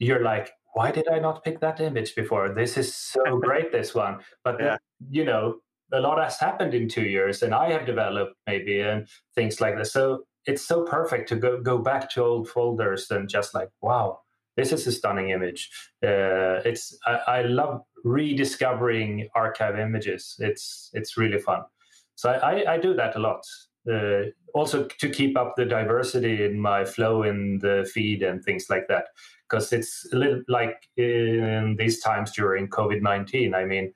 you're like, why did I not pick that image before? This is so *laughs* great, this one. But Yeah. you know, a lot has happened in two years, and I have developed maybe and things like this. So it's so perfect to go go back to old folders and just like, wow, this is a stunning image. Uh, it's I, I love rediscovering archive images. It's it's really fun. So I, I, I do that a lot. Uh, also to keep up the diversity in my flow in the feed and things like that because it's a little like in these times during COVID 19. I mean,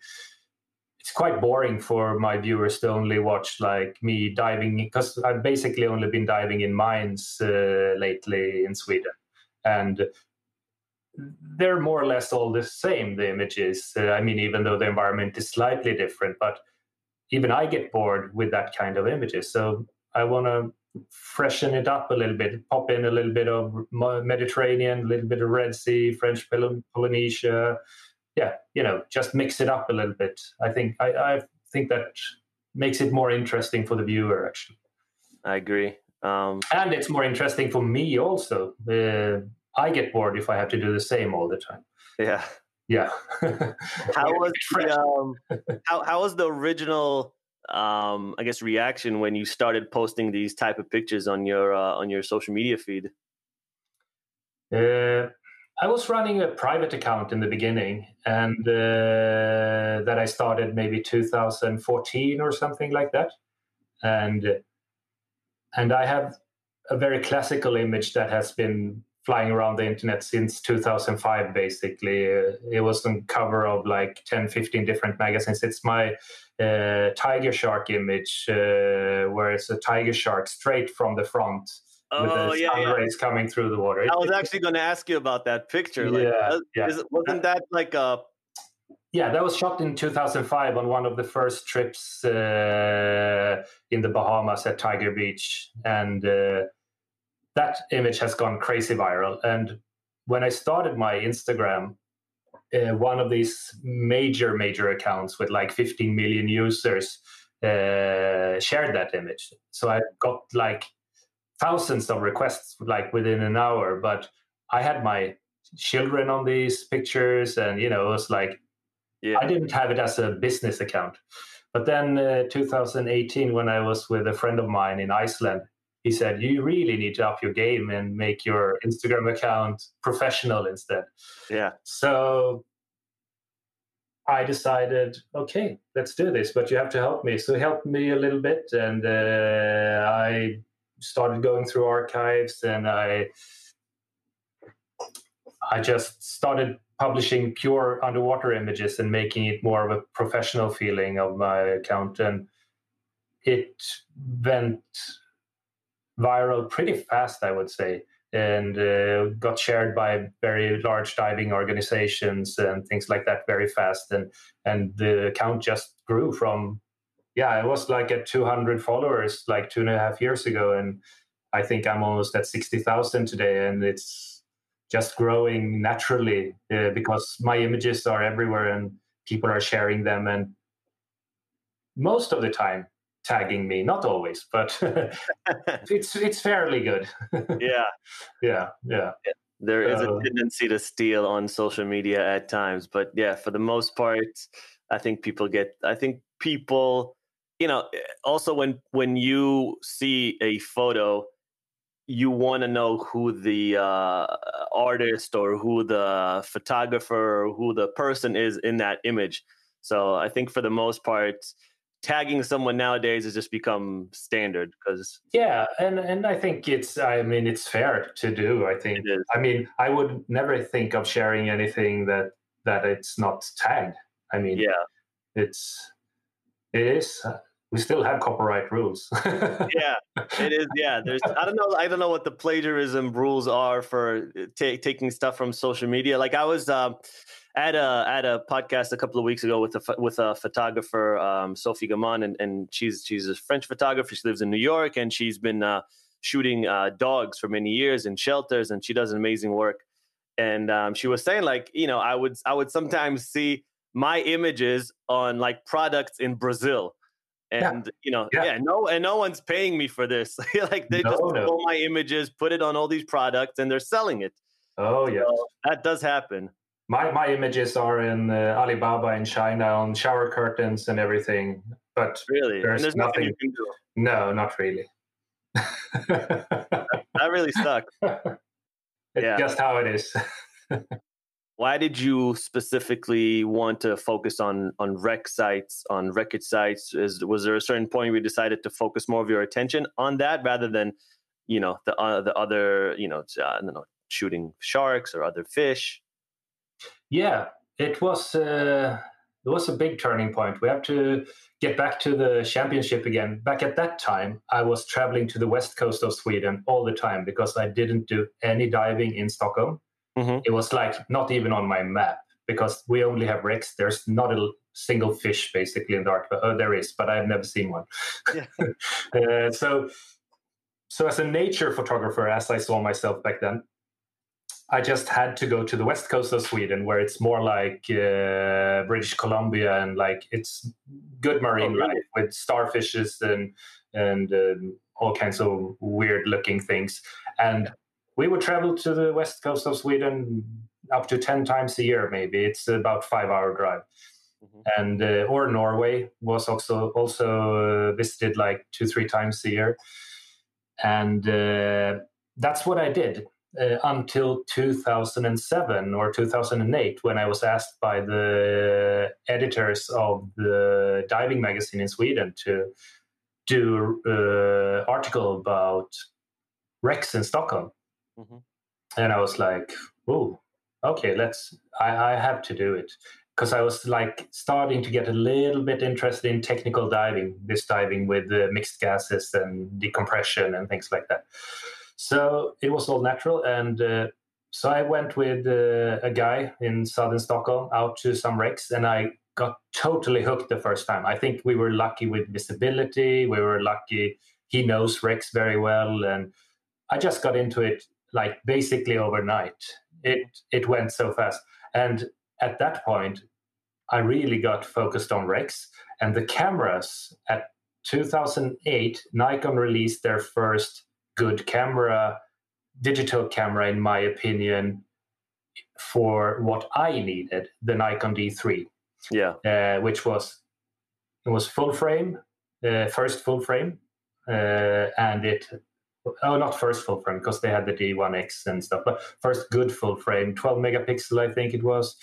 it's quite boring for my viewers to only watch like me diving because I've basically only been diving in mines uh, lately in Sweden. And they're more or less all the same, the images. Uh, I mean, even though the environment is slightly different, but even I get bored with that kind of images. So I want to freshen it up a little bit, pop in a little bit of Mediterranean, a little bit of Red Sea, French Poly- Polynesia. Yeah, you know, just mix it up a little bit. I think I, I think that makes it more interesting for the viewer, actually, i agree um, and it's more interesting for me also. Uh, I get bored if I have to do the same all the time. yeah Yeah. *laughs* how was the, um, how how was the original um I guess reaction when you started posting these type of pictures on your uh, on your social media feed? Uh, I was running a private account in the beginning, and uh, that I started maybe 2014 or something like that, and and I have a very classical image that has been flying around the internet since 2005 basically. Uh, it was on cover of like 10 15 different magazines. It's my uh, tiger shark image uh, where it's a tiger shark straight from the front Oh the yeah, sun yeah. rays coming through the water I was actually going to ask you about that picture. Like, Yeah, yeah. is wasn't that like a Yeah, that was shot in 2005 on one of the first trips uh, in the Bahamas at Tiger Beach. And uh, that image has gone crazy viral. And when I started my Instagram, uh, one of these major, major accounts with like 15 million users uh, shared that image. So I got like thousands of requests like within an hour. But I had my children on these pictures, and you know, it was like yeah I didn't have it as a business account. But then uh, 2018, when I was with a friend of mine in Iceland, he said, You really need to up your game and make your Instagram account professional instead. yeah So I decided, okay, let's do this, but you have to help me. So he helped me a little bit, and uh, I started going through archives, and I I just started publishing pure underwater images and making it more of a professional feeling of my account, and it went viral pretty fast, I would say and uh, got shared by very large diving organizations and things like that very fast and and the account just grew from yeah I was like at 200 followers like two and a half years ago and I think I'm almost at 60,000 today, and it's just growing naturally uh, because my images are everywhere and people are sharing them. And most of the time, tagging me not always but *laughs* it's it's fairly good *laughs* yeah yeah yeah there is a tendency to steal on social media at times but yeah for the most part i think people get i think people you know eh, also when when you see a photo you want to know who the uh, artist or who the photographer or who the person is in that image. So i think for the most part tagging someone nowadays has just become standard because yeah and and i think it's i mean it's fair to do i think. I mean i would never think of sharing anything that that it's not tagged. I mean yeah. it's it is we still have copyright rules *laughs* yeah it is yeah there's i don't know i don't know what the plagiarism rules are for uh, t- taking stuff from social media like i was um at a at a podcast a couple of weeks ago with a with a photographer, um, Sophie Gamand, and, and she's she's a French photographer. She lives in New York, and she's been uh, shooting uh, dogs for many years in shelters, and she does amazing work. And um, she was saying, like, you know, I would I would sometimes see my images on like products in Brazil. And yeah. you know, yeah. yeah. no, and no one's paying me for this. *laughs* like they no, just no. pull my images, put it on all these products, and they're selling it. Oh yeah, that does happen my my images are in uh, Alibaba in China on shower curtains and everything. But really, there's, there's nothing. nothing no, not really. that, that really sucks. *laughs* it's yeah. just how it is. *laughs* Why did you specifically want to focus on on wreck sites, on record sites? Is was there a certain point where you decided to focus more of your attention on that rather than, you know, the uh, the other, you know, uh, know, shooting sharks or other fish? Yeah, it was uh, it was a big turning point. We have to get back to the championship again. Back at that time, I was traveling to the west coast of Sweden all the time because I didn't do any diving in Stockholm. Mm-hmm. It was like not even on my map because we only have wrecks. There's not a single fish basically in the Arctic. Oh, there is, but I've never seen one. Yeah. *laughs* uh, so, so as a nature photographer, as I saw myself back then, I just had to go to the west coast of Sweden, where it's more like uh, British Columbia and like it's good marine oh, really? life with starfishes and and um, all kinds of weird looking things. And we would travel to the west coast of Sweden up to ten times a year, maybe. It's about five hour drive. Mm-hmm. And uh, or Norway was also also uh, visited like two three times a year, and uh, that's what I did uh, until 2007 or 2008 when I was asked by the editors of the diving magazine in Sweden to do an uh, article about wrecks in Stockholm. Mm-hmm. And I was like, oh, okay, let's, I, I have to do it. Because I was like starting to get a little bit interested in technical diving, this diving with uh, mixed gases and decompression and things like that. So it was all natural. And uh, so I went with uh, a guy in southern Stockholm out to some wrecks and I got totally hooked the first time. I think we were lucky with visibility. We were lucky. He knows wrecks very well. And I just got into it like basically overnight. It, it went so fast. And at that point, I really got focused on wrecks and the cameras at 2008 Nikon released their first good camera, digital camera, in my opinion, for what I needed, the Nikon D3. Yeah, uh, which was it was full frame, uh, first full frame, uh, and it oh not first full frame because they had the D1X and stuff, but first good full frame, 12 megapixel I think it was.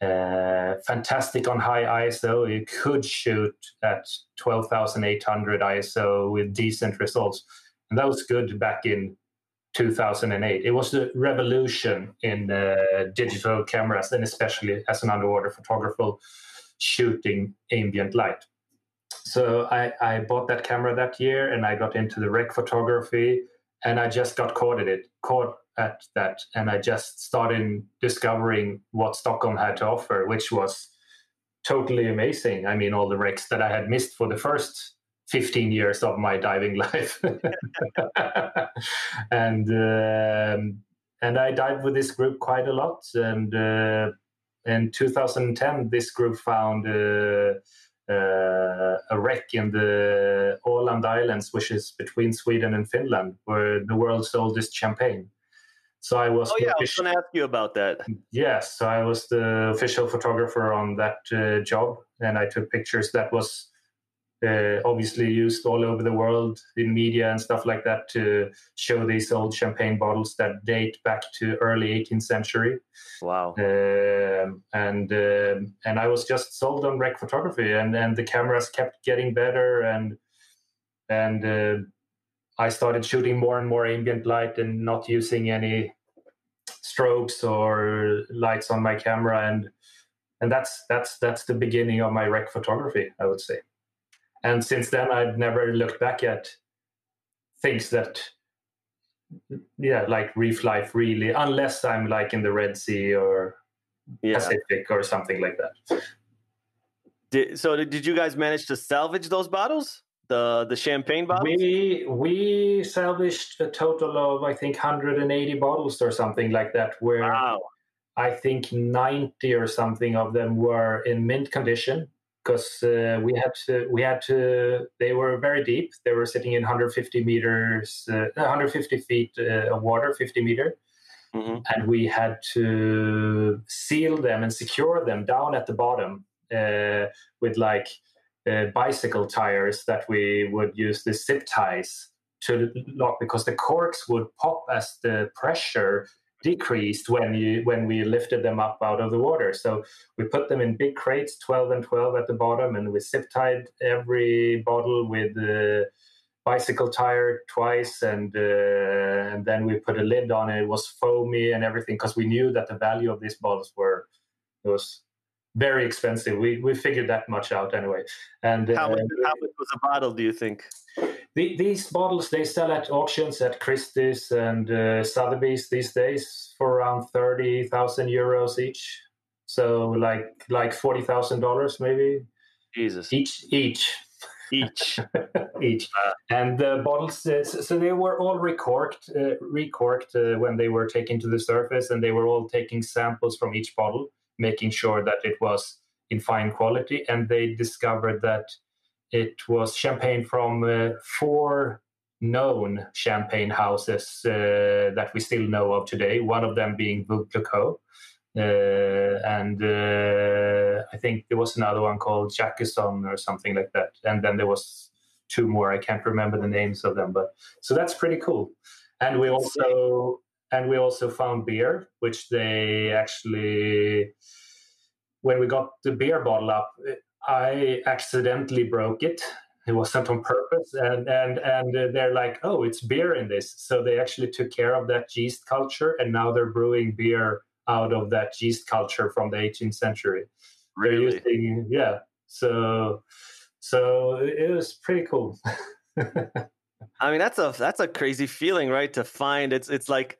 Uh, fantastic on high ISO. You could shoot at 12,800 ISO with decent results. And that was good back in 2008. It was a revolution in uh, digital cameras, and especially as an underwater photographer shooting ambient light. So I, I bought that camera that year, and I got into the wreck photography, and I just got caught at it, caught at that, and I just started discovering what Stockholm had to offer, which was totally amazing. I mean, all the wrecks that I had missed for the first 15 years of my diving *laughs* life. and um, and I dived with this group quite a lot. And uh, in 2010, this group found uh, a wreck in the Åland Islands, which is between Sweden and Finland, where the world's oldest champagne. So I was. Oh yeah, I was going to ask you about that. Yes, so I was the official photographer on that uh, job, and I took pictures. That was uh, obviously used all over the world in media and stuff like that to show these old champagne bottles that date back to early 18th century. Wow! Um, and um, and I was just sold on wreck photography, and and the cameras kept getting better, and and uh, I started shooting more and more ambient light and not using any strobes or lights on my camera and and that's that's that's the beginning of my wreck photography i would say and since then i've never looked back at things that yeah like reef life really unless i'm like in the red sea or yeah. pacific or something like that did, so did you guys manage to salvage those bottles the the champagne bottles? We we salvaged a total of I think 180 bottles or something like that. Where wow. I think 90 or something of them were in mint condition because uh, we had to we had to they were very deep. They were sitting in 150 meters, uh, 150 feet uh, of water, 50 meter. Mm-hmm. And we had to seal them and secure them down at the bottom uh, with like uh, bicycle tires that we would use the zip ties to lock because the corks would pop as the pressure decreased when you when we lifted them up out of the water. So we put them in big crates, 12 and 12 at the bottom, and we zip tied every bottle with the bicycle tire twice, and uh, and then we put a lid on it. It was foamy and everything because we knew that the value of these bottles were was very expensive. We we figured that much out anyway. And how, much, uh, how much was a bottle? Do you think? The, these bottles they sell at auctions at Christie's and uh, Sotheby's these days for around thirty thousand euros each. So like like forty thousand dollars maybe. Jesus. Each each. Each. *laughs* each. And the bottles, uh, so they were all recorked, uh, recorked uh, when they were taken to the surface, and they were all taking samples from each bottle making sure that it was in fine quality. And they discovered that it was champagne from uh, four known champagne houses uh, that we still know of today. One of them being Veuve uh, and uh, I think there was another one called Jacquesson or something like that. And then there was two more. I can't remember the names of them, but so that's pretty cool. And we also and we also found beer, which they actually, when we got the beer bottle up, I accidentally broke it. It wasn't on purpose, and and and they're like, "Oh, it's beer in this." So they actually took care of that yeast culture, and now they're brewing beer out of that yeast culture from the 18th century. Really? Using, yeah. So so it was pretty cool. *laughs* I mean, that's a that's a crazy feeling, right? To find it's it's like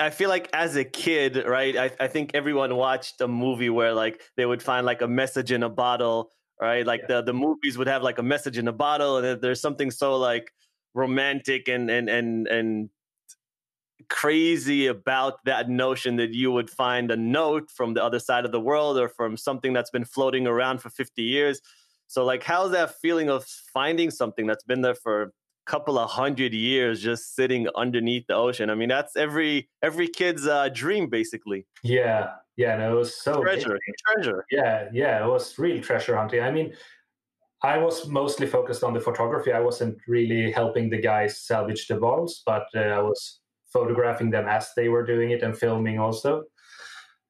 I feel like as a kid, right? I, I think everyone watched a movie where like they would find like a message in a bottle, right? Like yeah. the the movies would have like a message in a bottle, and there's something so like romantic and and and and crazy about that notion that you would find a note from the other side of the world or from something that's been floating around for 50 years. So like how's that feeling of finding something that's been there for couple of hundred years just sitting underneath the ocean. I mean, that's every every kid's uh, dream, basically. Yeah, yeah, no, it was so treasure, treasure. Yeah, yeah, it was real treasure hunting. I mean, I was mostly focused on the photography. I wasn't really helping the guys salvage the bottles, but uh, I was photographing them as they were doing it and filming also.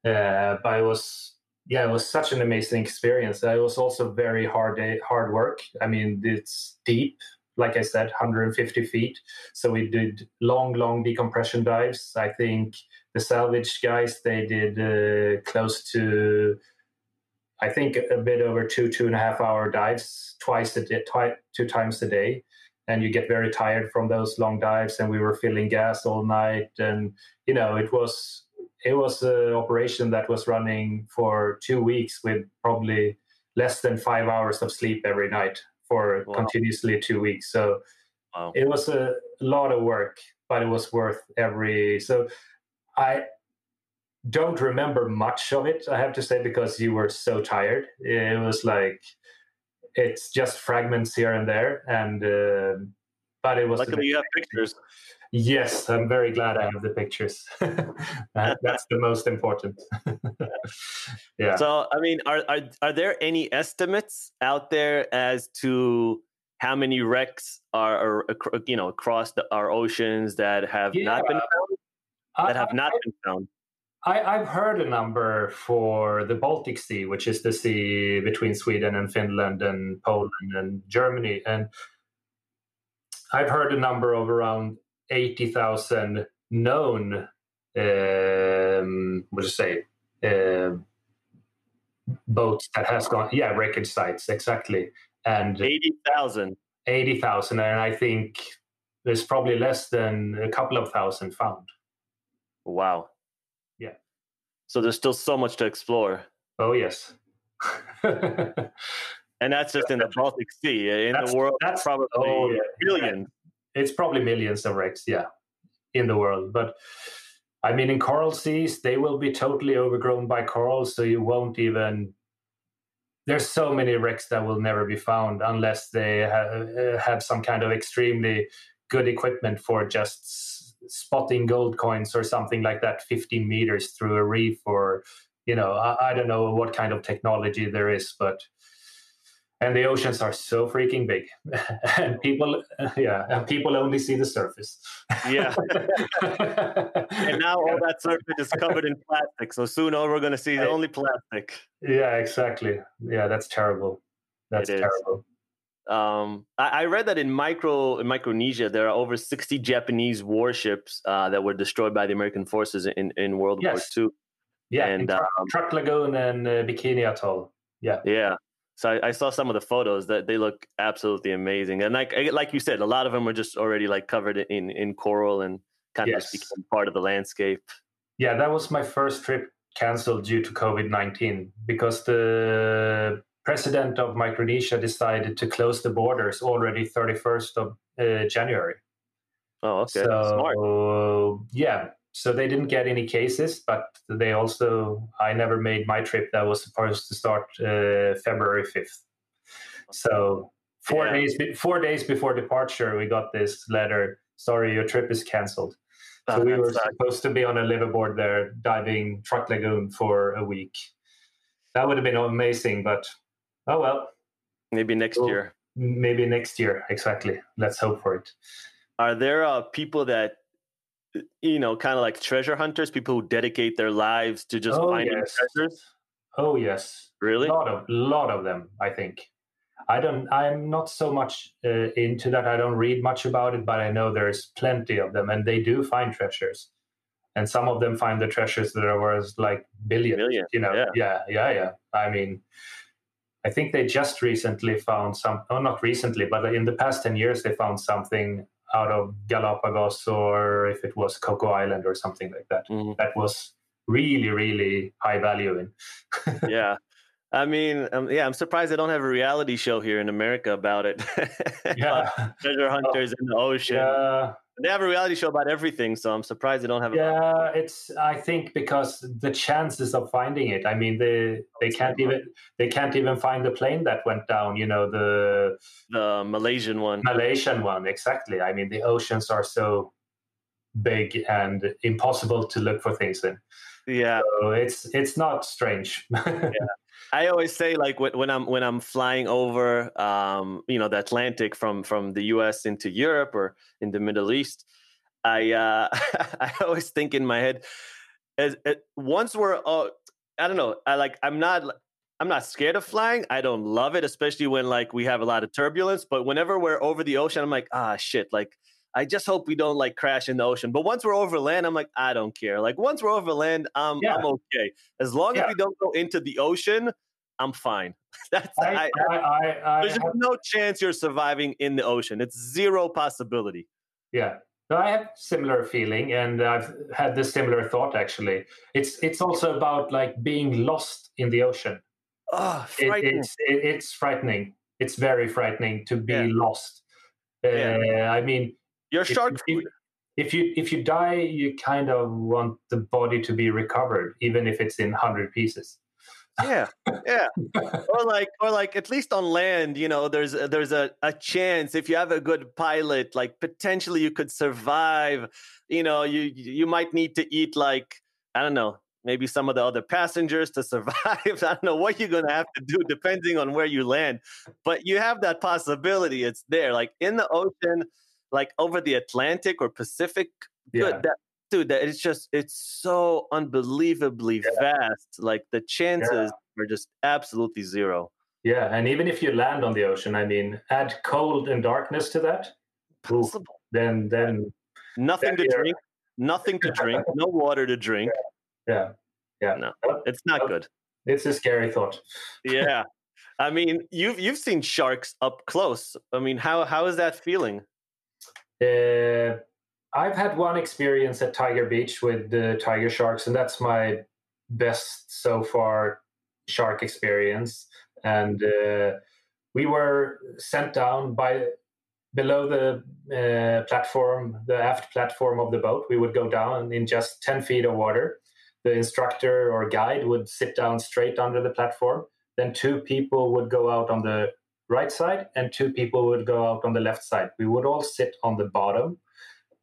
Uh, but it was yeah, it was such an amazing experience. It was also very hard day, hard work. I mean, it's deep like I said, 150 feet. So we did long, long decompression dives. I think the salvage guys they did uh, close to, I think a bit over two, two and a half hour dives twice a day, twi- two times a day. And you get very tired from those long dives. And we were filling gas all night, and you know it was it was an operation that was running for two weeks with probably less than five hours of sleep every night for Wow. continuously two weeks. So Wow. it was a lot of work, but it was worth every. So I don't remember much of it, I have to say, because you were so tired. It was like it's just fragments here and there, and uh, but it was. Luckily, you have pictures. Yes, I'm very glad I have the pictures. *laughs* That's the most important. *laughs* yeah. So, I mean, are, are are there any estimates out there as to how many wrecks are, are you know across the, our oceans that have not been Yeah. found? I- That have I- not been found. I, I've heard a number for the Baltic Sea, which is the sea between Sweden and Finland and Poland and Germany. And I've heard a number of around 80,000 known, um, what do you say, uh, boats that has gone, yeah, wreckage sites, exactly. And Eighty thousand. 80,000. And I think there's probably less than a couple of thousand found. Wow. Yeah. So there's still so much to explore, Oh, yes. and that's just in the *laughs* Baltic Sea. In That's- the world, that's- probably oh, yeah. billions. It's probably millions of wrecks, yeah, in the world. But I mean, in coral seas, they will be totally overgrown by corals, so you won't even. There's so many wrecks that will never be found unless they ha- uh, have some kind of extremely good equipment for just spotting gold coins or something like that, 15 meters through a reef, or you know, I, I don't know what kind of technology there is, but and the oceans are so freaking big *laughs* and people *laughs* yeah and people only see the surface Yeah. *laughs* And now all that surface is covered in plastic. So soon all we're going to see is only plastic. yeah exactly yeah that's terrible that's terrible Um, I, I read that in micro in Micronesia there are over 60 Japanese warships uh, that were destroyed by the American forces in, in World Yes. War II. yeah And, um, Truk lagoon and uh, bikini atoll yeah Yeah. So I, I saw some of the photos that they look absolutely amazing, and like like you said, a lot of them were just already like covered in in coral and kind of just became part of the landscape. yeah that was my first trip canceled due to covid-19 because the president of micronesia decided to close the borders already 31st of uh, january Oh, okay, so smart. yeah so they didn't get any cases but they also i never made my trip that was supposed to start uh, february 5th so four Yeah. days be- four days before departure we got this letter sorry your trip is canceled so Oh, we were sucks. supposed to be on a liveaboard there diving Truk lagoon for a week that would have been amazing but oh well Maybe next year. maybe next year exactly let's hope for it Are there uh, people that you know, kind of like treasure hunters, people who dedicate their lives to just Oh, finding yes. treasures? oh yes Really? A lot of lot of them, I think. I don't. I'm not so much uh, into that. I don't read much about it, but I know there's plenty of them, and they do find treasures. And some of them find the treasures that are worth like billions. Million, You know, yeah. yeah, yeah, yeah. I mean, I think they just recently found some. Oh, not recently, but in the past ten years, they found something out of Galapagos, or if it was Coco Island or something like that. Mhm. That was really, really high value in. *laughs* yeah. I mean, um, yeah, I'm surprised they don't have a reality show here in America about it. *laughs* Yeah. treasure *laughs* hunters in the ocean. Yeah, They have a reality show about everything, so I'm surprised they don't have. A, yeah. It's I think because the chances of finding it. I mean, they they can't even they can't even find the plane that went down. You know, the the Malaysian one. Malaysian one. Exactly. I mean, the oceans are so big and impossible to look for things in. Yeah, So it's it's not strange. *laughs* I always say like when, I'm when I'm flying over, um, you know, the Atlantic from from the U.S. into Europe or in the Middle East, I uh, *laughs* I always think in my head, as, as once we're, uh, I don't know, I like I'm not. I'm not scared of flying. I don't love it, especially when like we have a lot of turbulence. But whenever we're over the ocean, I'm like, ah, shit. Like, I just hope we don't like crash in the ocean. But once we're over land, I'm like, I don't care. Like once we're over land, I'm Yeah. I'm okay. As long Yeah. as we don't go into the ocean, I'm fine. *laughs* That's I, I, I, there's no chance you're surviving in the ocean. It's zero possibility. Yeah. No, I have similar feeling, and I've had this similar thought actually. It's it's also about like being lost in the ocean. Oh, It, it's it, it's frightening. it's very frightening to be Yeah. lost. Uh, Yeah. I mean, You're if- shark if- food. if you if you die, you kind of want the body to be recovered, even if it's in hundred pieces. Yeah, yeah. *laughs* or like, or like, at least on land, you know, there's there's a, a chance if you have a good pilot, like potentially you could survive. You know, you you might need to eat like I don't know, maybe some of the other passengers to *laughs* survive. I don't know what you're gonna have to do depending on where you land, but you have that possibility. It's there, like in the ocean, like over the Atlantic or Pacific. Yeah. Good, that, dude, that it's just it's so unbelievably vast. Like the chances are just absolutely zero. Yeah, and even if you land on the ocean, I mean, add cold and darkness to that, Possible. then then Nothing to Yeah. drink. Nothing to drink. No *laughs* water to drink. yeah, yeah, No. It's not good. it's a scary thought. Yeah. *laughs* I mean, you've you've seen sharks up close. I mean, how how is that feeling? Uh, I've had one experience at Tiger Beach with the tiger sharks, and that's my best so far shark experience. And uh, we were sent down by below the uh, platform, the aft platform of the boat. We would go down in just 10 feet of water. The instructor or guide would sit down straight under the platform. Then two people would go out on the right side and two people would go out on the left side. We would all sit on the bottom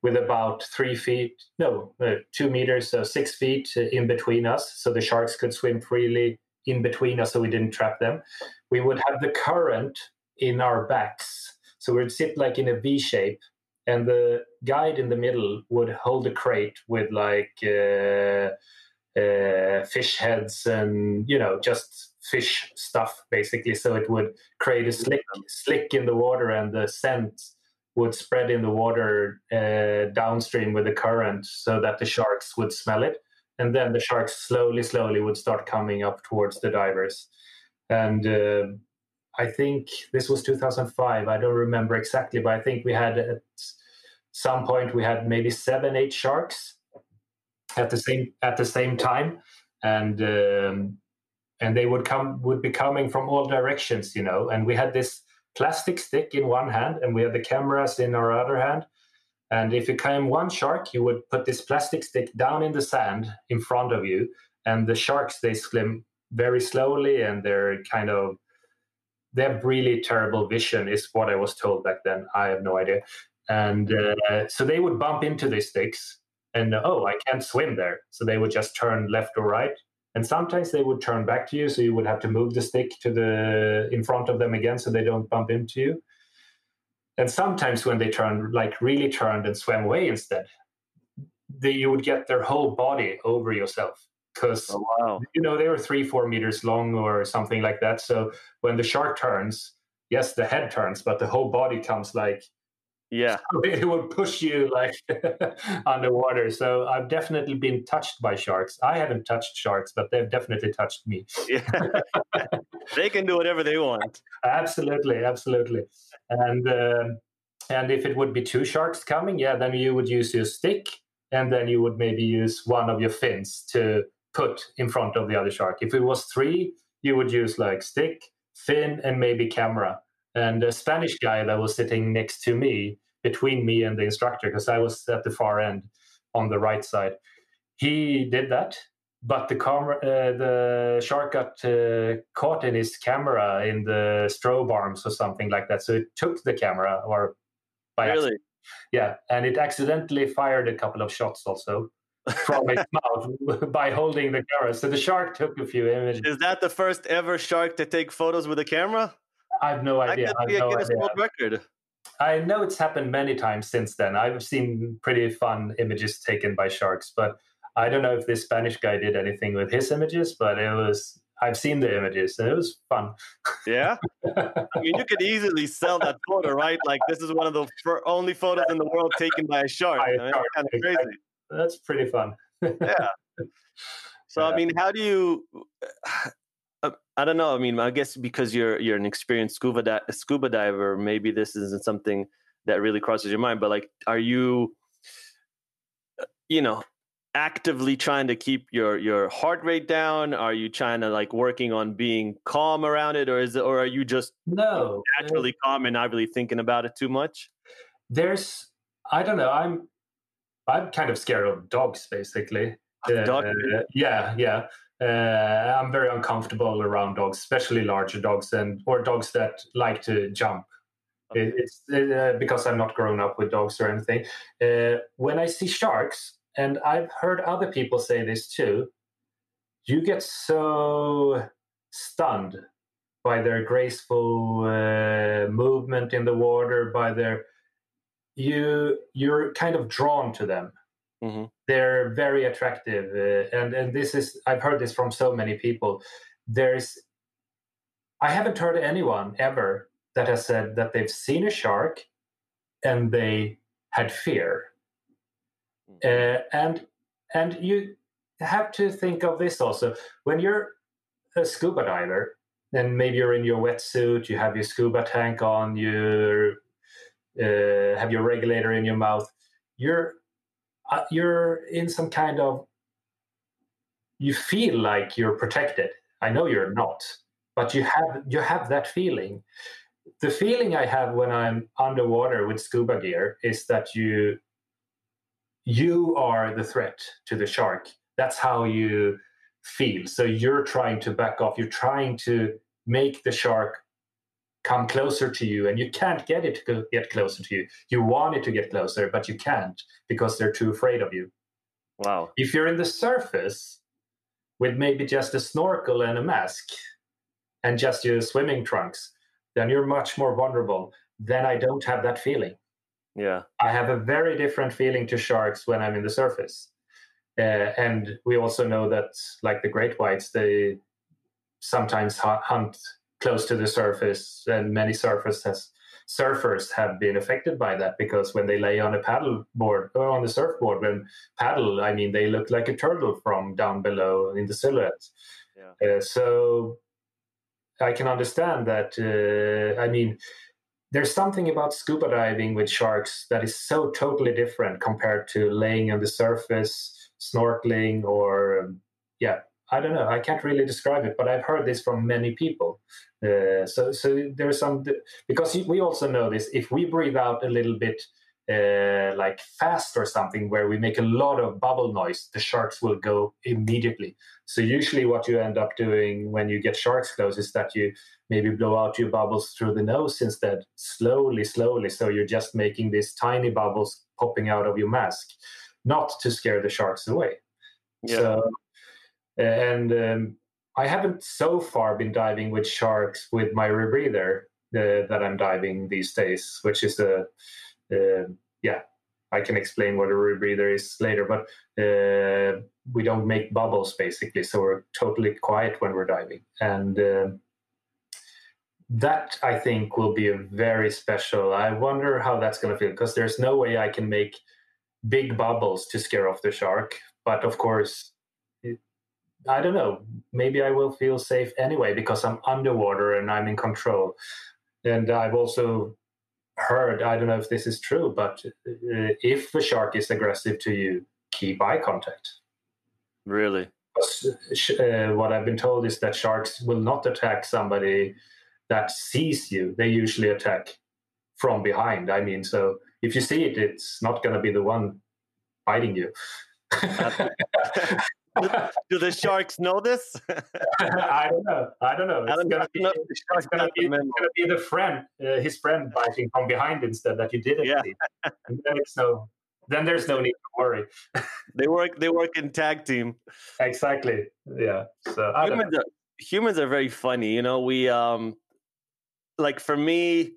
with about three feet, no, uh, two meters, so six feet in between us, so the sharks could swim freely in between us so we didn't trap them. We would have the current in our backs. So we'd sit like in a V shape, and the guide in the middle would hold a crate with like uh, uh, fish heads and, you know, just fish stuff basically. So it would create a slick, slick in the water, and the scent would spread in the water uh, downstream with the current so that the sharks would smell it. And then the sharks slowly, slowly would start coming up towards the divers. And uh, I think this was 2005. I don't remember exactly, but I think we had at some point we had maybe seven, eight sharks at the same at the same time, and um, and they would come would be coming from all directions, you know. And we had this plastic stick in one hand, and we had the cameras in our other hand. And if it came one shark, you would put this plastic stick down in the sand in front of you, and the sharks they swim very slowly, and they're kind of they have really terrible vision, is what I was told back then. I have no idea. And uh, so they would bump into these sticks, and oh, I can't swim there. So they would just turn left or right. And sometimes they would turn back to you, so you would have to move the stick to the in front of them again, so they don't bump into you. And sometimes when they turned like really turned and swam away instead, they, you would get their whole body over yourself because Oh wow. you know they were three four meters long or something like that so when the shark turns yes the head turns but the whole body comes like Yeah. *laughs* it would push you like *laughs* underwater so i've definitely been touched by sharks i haven't touched sharks but they've definitely touched me Yeah. *laughs* they can do whatever they want. absolutely absolutely and um and if it would be two sharks coming yeah then you would use your stick and then you would maybe use one of your fins to put in front of the other shark if it was three you would use like stick fin and maybe camera and a spanish guy that was sitting next to me between me and the instructor because i was at the far end on the right side he did that but the camera, uh, the shark got uh, caught in his camera in the strobe arms or something like that. So it took the camera, or by Really? accident. yeah, and it accidentally fired a couple of shots also *laughs* from its mouth by holding the camera. So the shark took a few images. Is that the first ever shark to take photos with a camera? I have no That idea. could I, be a no Guinness idea. World Record. I know it's happened many times since then. I've seen pretty fun images taken by sharks, but I don't know if this Spanish guy did anything with his images, but it was. I've seen the images and it was fun. Yeah. I mean, you *laughs* could easily sell that photo, right? Like this is one of the fir- only photos in the world taken by a shark. I mean, shark, kind of crazy. That's pretty fun. Yeah. *laughs* So I mean, how do you? Uh, I don't know. I mean, I guess because you're you're an experienced scuba di- scuba diver, maybe this isn't something that really crosses your mind. But like, are you? uh, You know, actively trying to keep your your heart rate down? Are you trying to like working on being calm around it, or is it, or are you just no naturally calm and not really thinking about it too much? There's, I don't know. I'm, I'm kind of scared of dogs, basically. Uh, yeah, yeah. Uh, I'm very uncomfortable around dogs, especially larger dogs and or dogs that like to jump. Okay. it's uh, because I'm not grown up with dogs or anything. Uh, when I see sharks, and I've heard other people say this too, you get so stunned by their graceful uh, movement in the water, by their you you're kind of drawn to them. Mm-hmm. They're very attractive, uh, and and this is I've heard this from so many people. There's I haven't heard anyone ever that has said that they've seen a shark and they had fear uh, and and you have to think of this also when you're a scuba diver and maybe you're in your wetsuit you have your scuba tank on you uh, have your regulator in your mouth you're Uh, you're in some kind of you feel like you're protected i know you're not but you have you have that feeling the feeling i have when i'm underwater with scuba gear is that you you are the threat to the shark. That's how you feel. So you're trying to back off. You're trying to make the shark come closer to you, and you can't get it to get closer to you. You want it to get closer, but you can't because they're too afraid of you. Wow. If you're in the surface with maybe just a snorkel and a mask and just your swimming trunks, then you're much more vulnerable. Then I don't have that feeling. Yeah. I have a very different feeling to sharks when I'm in the surface. Uh, and we also know that, like the great whites, they sometimes hunt close to the surface, and many surface has, surfers have been affected by that because when they lay on a paddle board or on the surfboard, when paddle, I mean, they look like a turtle from down below in the silhouette. Yeah. Uh, so I can understand that. Uh, I mean, there's something about scuba diving with sharks that is so totally different compared to laying on the surface, snorkeling, or um, yeah, I don't know. I can't really describe it, but I've heard this from many people. Uh, so, so there's some because we also know this. If we breathe out a little bit uh, like fast or something where we make a lot of bubble noise, the sharks will go immediately. So usually, what you end up doing when you get sharks close is that you maybe blow out your bubbles through the nose instead, slowly, slowly. So you're just making these tiny bubbles popping out of your mask, not to scare the sharks away. Yeah. So, and um, I haven't so far been diving with sharks with my rebreather uh, that I'm diving these days, which is a uh, yeah, I can explain what a rebreather is later, but uh, we don't make bubbles basically, so we're totally quiet when we're diving, and uh, that I think will be a very special. I wonder how that's going to feel because there's no way I can make big bubbles to scare off the shark, but of course. I don't know. Maybe I will feel safe anyway because I'm underwater and I'm in control. And I've also heard, I don't know if this is true, but uh, if a shark is aggressive to you, keep eye contact. Really? Uh, what I've been told is that sharks will not attack somebody that sees you. They usually attack from behind. I mean, so if you see it, it's not going to be the one biting you. *laughs* *laughs* do the sharks know this? *laughs* I don't know. I don't know. It's gonna be, it's gonna be, gonna be the friend, uh, his friend biting from behind instead that you didn't yeah. see. And then it's no. Then there's no need to worry. *laughs* they work. They work in tag team. Exactly. Yeah. So humans are, humans are very funny. You know, we um, like for me,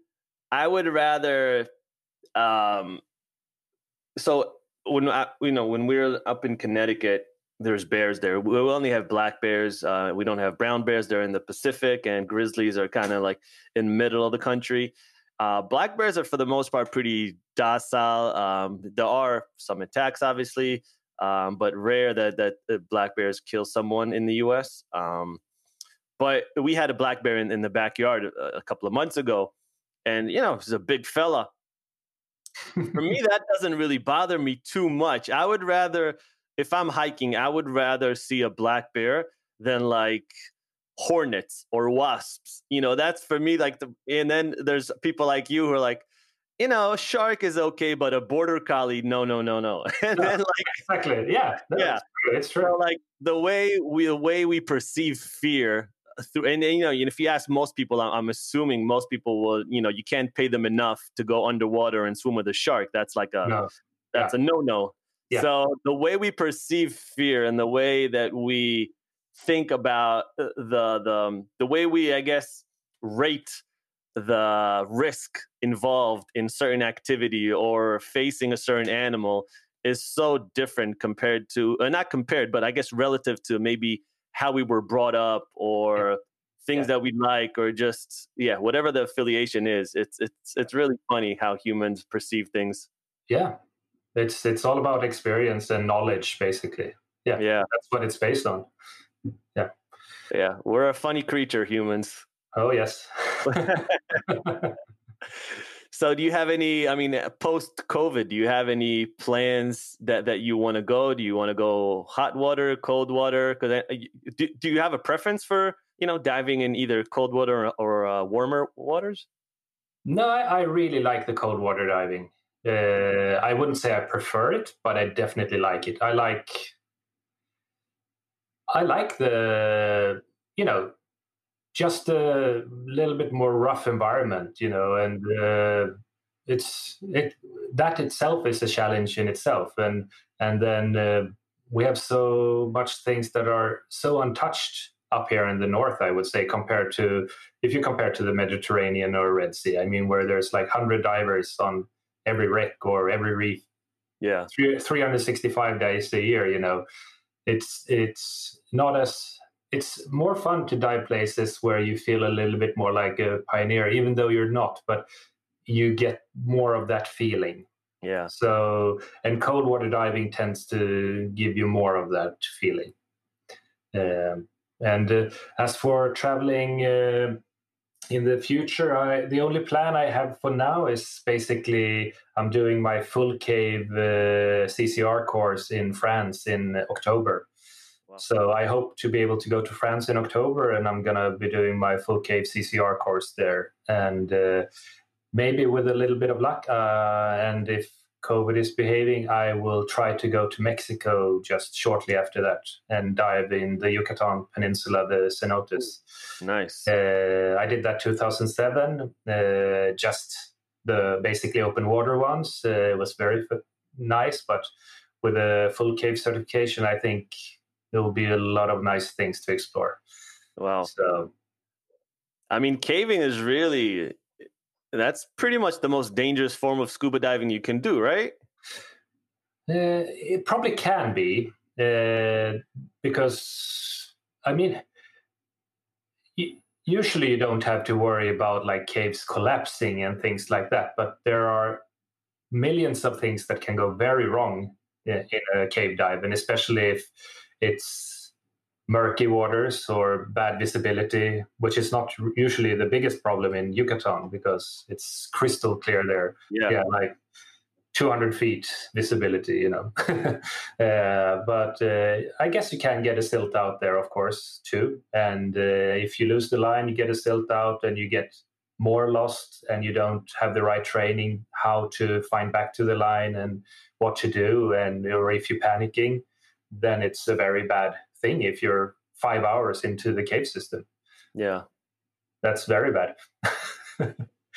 I would rather um, so when I, you know when we were up in Connecticut there's bears there. We only have black bears. Uh, we don't have brown bears. They're in the Pacific, and grizzlies are kind of like in the middle of the country. Uh, black bears are, for the most part, pretty docile. Um, there are some attacks, obviously, um, but rare that, that black bears kill someone in the U.S. Um, but we had a black bear in, in the backyard a, a, couple of months ago, and you know, he's a big fella. for me, *laughs* that doesn't really bother me too much. I would rather if I'm hiking, I would rather see a black bear than like hornets or wasps. You know, that's for me like the and then there's people like you who are like, you know, a shark is okay, but a border collie, no, no, no, no. *laughs* and then like exactly, yeah, no, yeah, it's true. True. so like the way we the way we perceive fear uh, through and, and, you know if you ask most people I'm, I'm assuming most people will you know you can't pay them enough to go underwater and swim with a shark that's like a no. that's a no no Yeah. so the way we perceive fear and the way that we think about uh, the the um, the way we i guess rate the risk involved in certain activity or facing a certain animal is so different compared to uh, not compared but i guess relative to maybe how we were brought up or things Yeah. that we like or just yeah whatever the affiliation is it's it's it's really funny how humans perceive things Yeah, it's it's all about experience and knowledge, basically. Yeah. yeah That's what it's based on. yeah yeah we're a funny creature humans Oh yes. *laughs* so do you have any i mean post covid do you have any plans that that you want to go do you want to go hot water cold water because do, do you have a preference for you know diving in either cold water or, or uh, warmer waters no, I, I really like the cold water diving. Uh, I wouldn't say I prefer it, but I definitely like it. I like. I like the you know just a little bit more rough environment, you know, and uh, it's it that itself is a challenge in itself, and and then uh, we have so much things that are so untouched up here in the north. I would say compared to if you compare to the Mediterranean or Red Sea. I mean, where there's like hundred divers on every wreck or every reef, yeah three, 365 days a year. You know, it's it's not as it's more fun to dive places where you feel a little bit more like a pioneer, even though you're not, but you get more of that feeling. yeah So, and cold water diving tends to give you more of that feeling. Um, and uh, as for traveling uh, in the future, I, the only plan I have for now is basically I'm doing my full cave uh, CCR course in France in October. Wow. So I hope to be able to go to France in October, and I'm gonna be doing my full cave CCR course there, and uh, maybe with a little bit of luck, uh, and if COVID is behaving, I will try to go to Mexico just shortly after that and dive in the Yucatan Peninsula, the cenotes. nice Uh, I did that 2007, uh, just the basically open water ones. Uh, it was very f- nice, but with a full cave certification, I think there will be a lot of nice things to explore. wow So i mean caving is really that's pretty much the most dangerous form of scuba diving you can do right? Uh, it probably can be uh, because I mean, usually you don't have to worry about like caves collapsing and things like that, but there are millions of things that can go very wrong in, in a cave dive, and especially if it's murky waters or bad visibility, which is not usually the biggest problem in Yucatan because it's crystal clear there yeah yeah, like 200 feet visibility, you know. *laughs* uh, but uh, I guess you can get a silt out there, of course, too. And uh, if you lose the line, you get a silt out and you get more lost and you don't have the right training how to find back to the line and what to do. And or if you're panicking, then it's a very bad thing if you're five hours into the cave system. yeah That's very bad.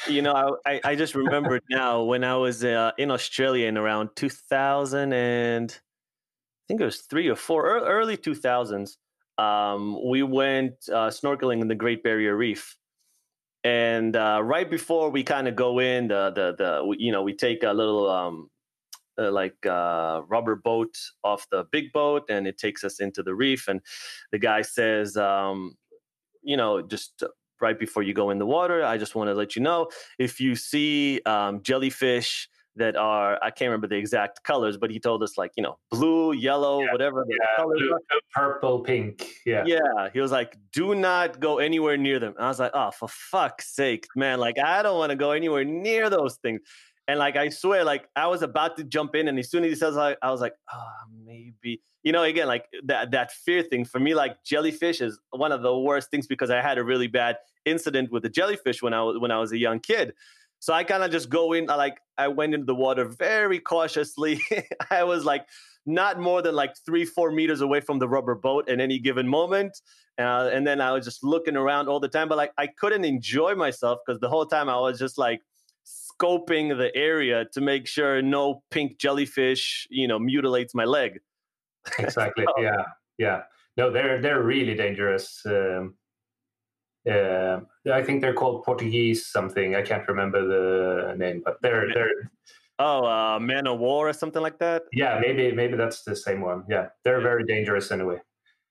You know, I, I- just remembered *laughs* now when I was uh, in Australia in around 2000 and I think it was three or four, early 2000s. Um, we went uh, snorkeling in the Great Barrier Reef. And uh, right before we kind of go in, the, the, the, you know, we take a little um, uh, like uh, rubber boat off the big boat and it takes us into the reef. And the guy says, um, you know, just right before you go in the water, I just want to let you know if you see um, jellyfish that are I can't remember the exact colors, but he told us like you know blue, yellow, Yeah, whatever Yeah, colors blue, purple, pink. Yeah. Yeah, he was like, "Do not go anywhere near them." And I was like, "Oh, for fuck's sake, man! Like, I don't want to go anywhere near those things." And like I swear, like I was about to jump in, and as soon as he says, I was like, oh, maybe. You know, again, like that that fear thing for me, like jellyfish is one of the worst things because I had a really bad incident with the jellyfish when I was when I was a young kid. So I kind of just go in, I like I went into the water very cautiously. *laughs* I was like not more than like three, four meters away from the rubber boat at any given moment. Uh, and then I was just looking around all the time, but like I couldn't enjoy myself because the whole time I was just like scoping the area to make sure no pink jellyfish, you know, mutilates my leg. *laughs* Exactly. so, yeah. Yeah. No, they're they're really dangerous. Um, uh, I think they're called Portuguese something. I can't remember the name, but they're they're. Oh, uh, Man of War or something like that. Yeah, maybe maybe that's the same one. Yeah, they're very dangerous anyway.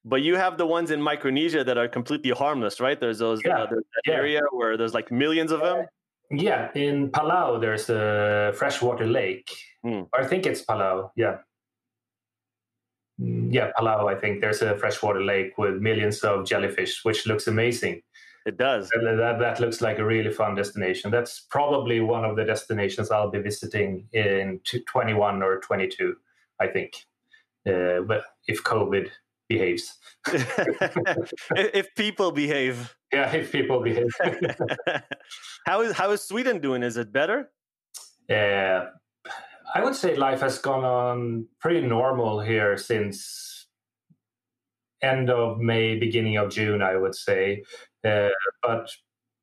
But you have the ones in Micronesia that are completely harmless, right? There's those yeah, uh, there's that yeah. area where there's like millions of them. Yeah, in Palau there's a freshwater lake. Hmm. I think it's Palau. Yeah. Mm, yeah, Palau. I think there's a freshwater lake with millions of jellyfish, which looks amazing. It does. That, that looks like a really fun destination. That's probably one of the destinations I'll be visiting in 21 or 22, I think. Uh, but if COVID behaves. *laughs* if people behave. Yeah, if people behave. *laughs* how is how is Sweden doing? Is it better? Uh, I would say life has gone on pretty normal here since end of May, beginning of June. I would say, uh, but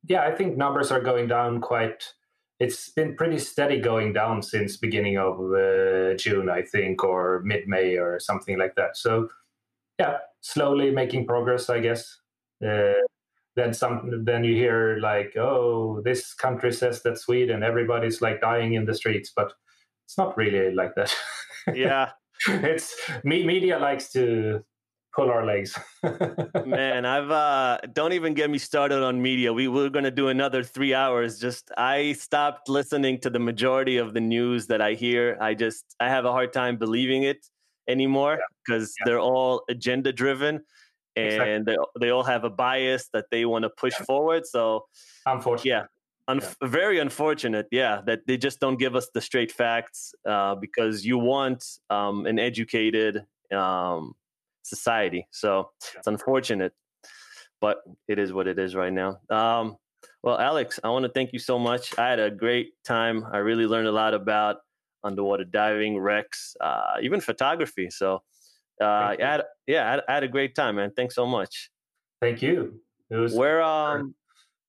yeah, I think numbers are going down quite. It's been pretty steady going down since beginning of uh, June, I think, or mid May or something like that. So yeah, slowly making progress, I guess. Uh, then some, then you hear like, oh, this country says that Sweden, everybody's like dying in the streets, but it's not really like that. *laughs* Yeah, it's me. Media likes to pull our legs. *laughs* Man, I've uh, don't even get me started on media. We were going to do another three hours. Just I stopped listening to the majority of the news that I hear. I just I have a hard time believing it anymore because yeah. yeah. they're all agenda driven and exactly. they, they all have a bias that they want to push yeah. forward. So, unfortunately, yeah. Un- yeah. Very unfortunate, yeah, that they just don't give us the straight facts uh, because you want um, an educated um, society. So it's unfortunate, but it is what it is right now. Um, well, Alex, I want to thank you so much. I had a great time. I really learned a lot about underwater diving, wrecks, uh, even photography. So, uh, I had, yeah, I had, I had, a great time, man. Thanks so much. Thank you. Where um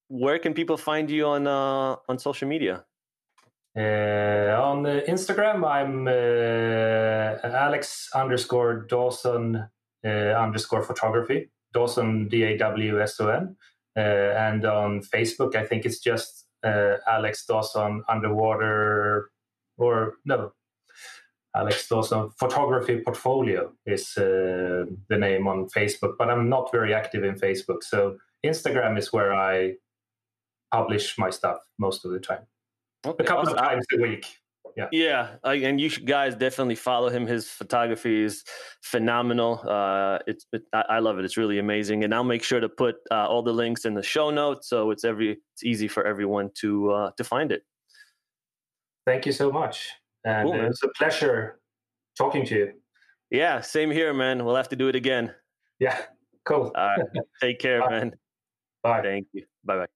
where can people find you on uh, on social media? Uh, on Instagram, I'm uh, Alex underscore Dawson uh, underscore photography. Dawson D A W S O N. Uh, and on Facebook, I think it's just uh, Alex Dawson underwater or no, Alex Dawson Photography Portfolio is uh, the name on Facebook, but I'm not very active in Facebook. So Instagram is where I publish my stuff most of the time. Okay, a couple awesome. of times a week. Yeah. Yeah. And you guys definitely follow him. His photography is phenomenal. Uh, it's, it, I, I, love it. It's really amazing. And I'll make sure to put uh, all the links in the show notes. So it's every, it's easy for everyone to, uh, to find it. Thank you so much. And cool, it's a pleasure talking to you. Yeah, same here, man. We'll have to do it again. Yeah, cool. All right. *laughs* Take care, Bye. man. Bye. Thank you. Bye bye.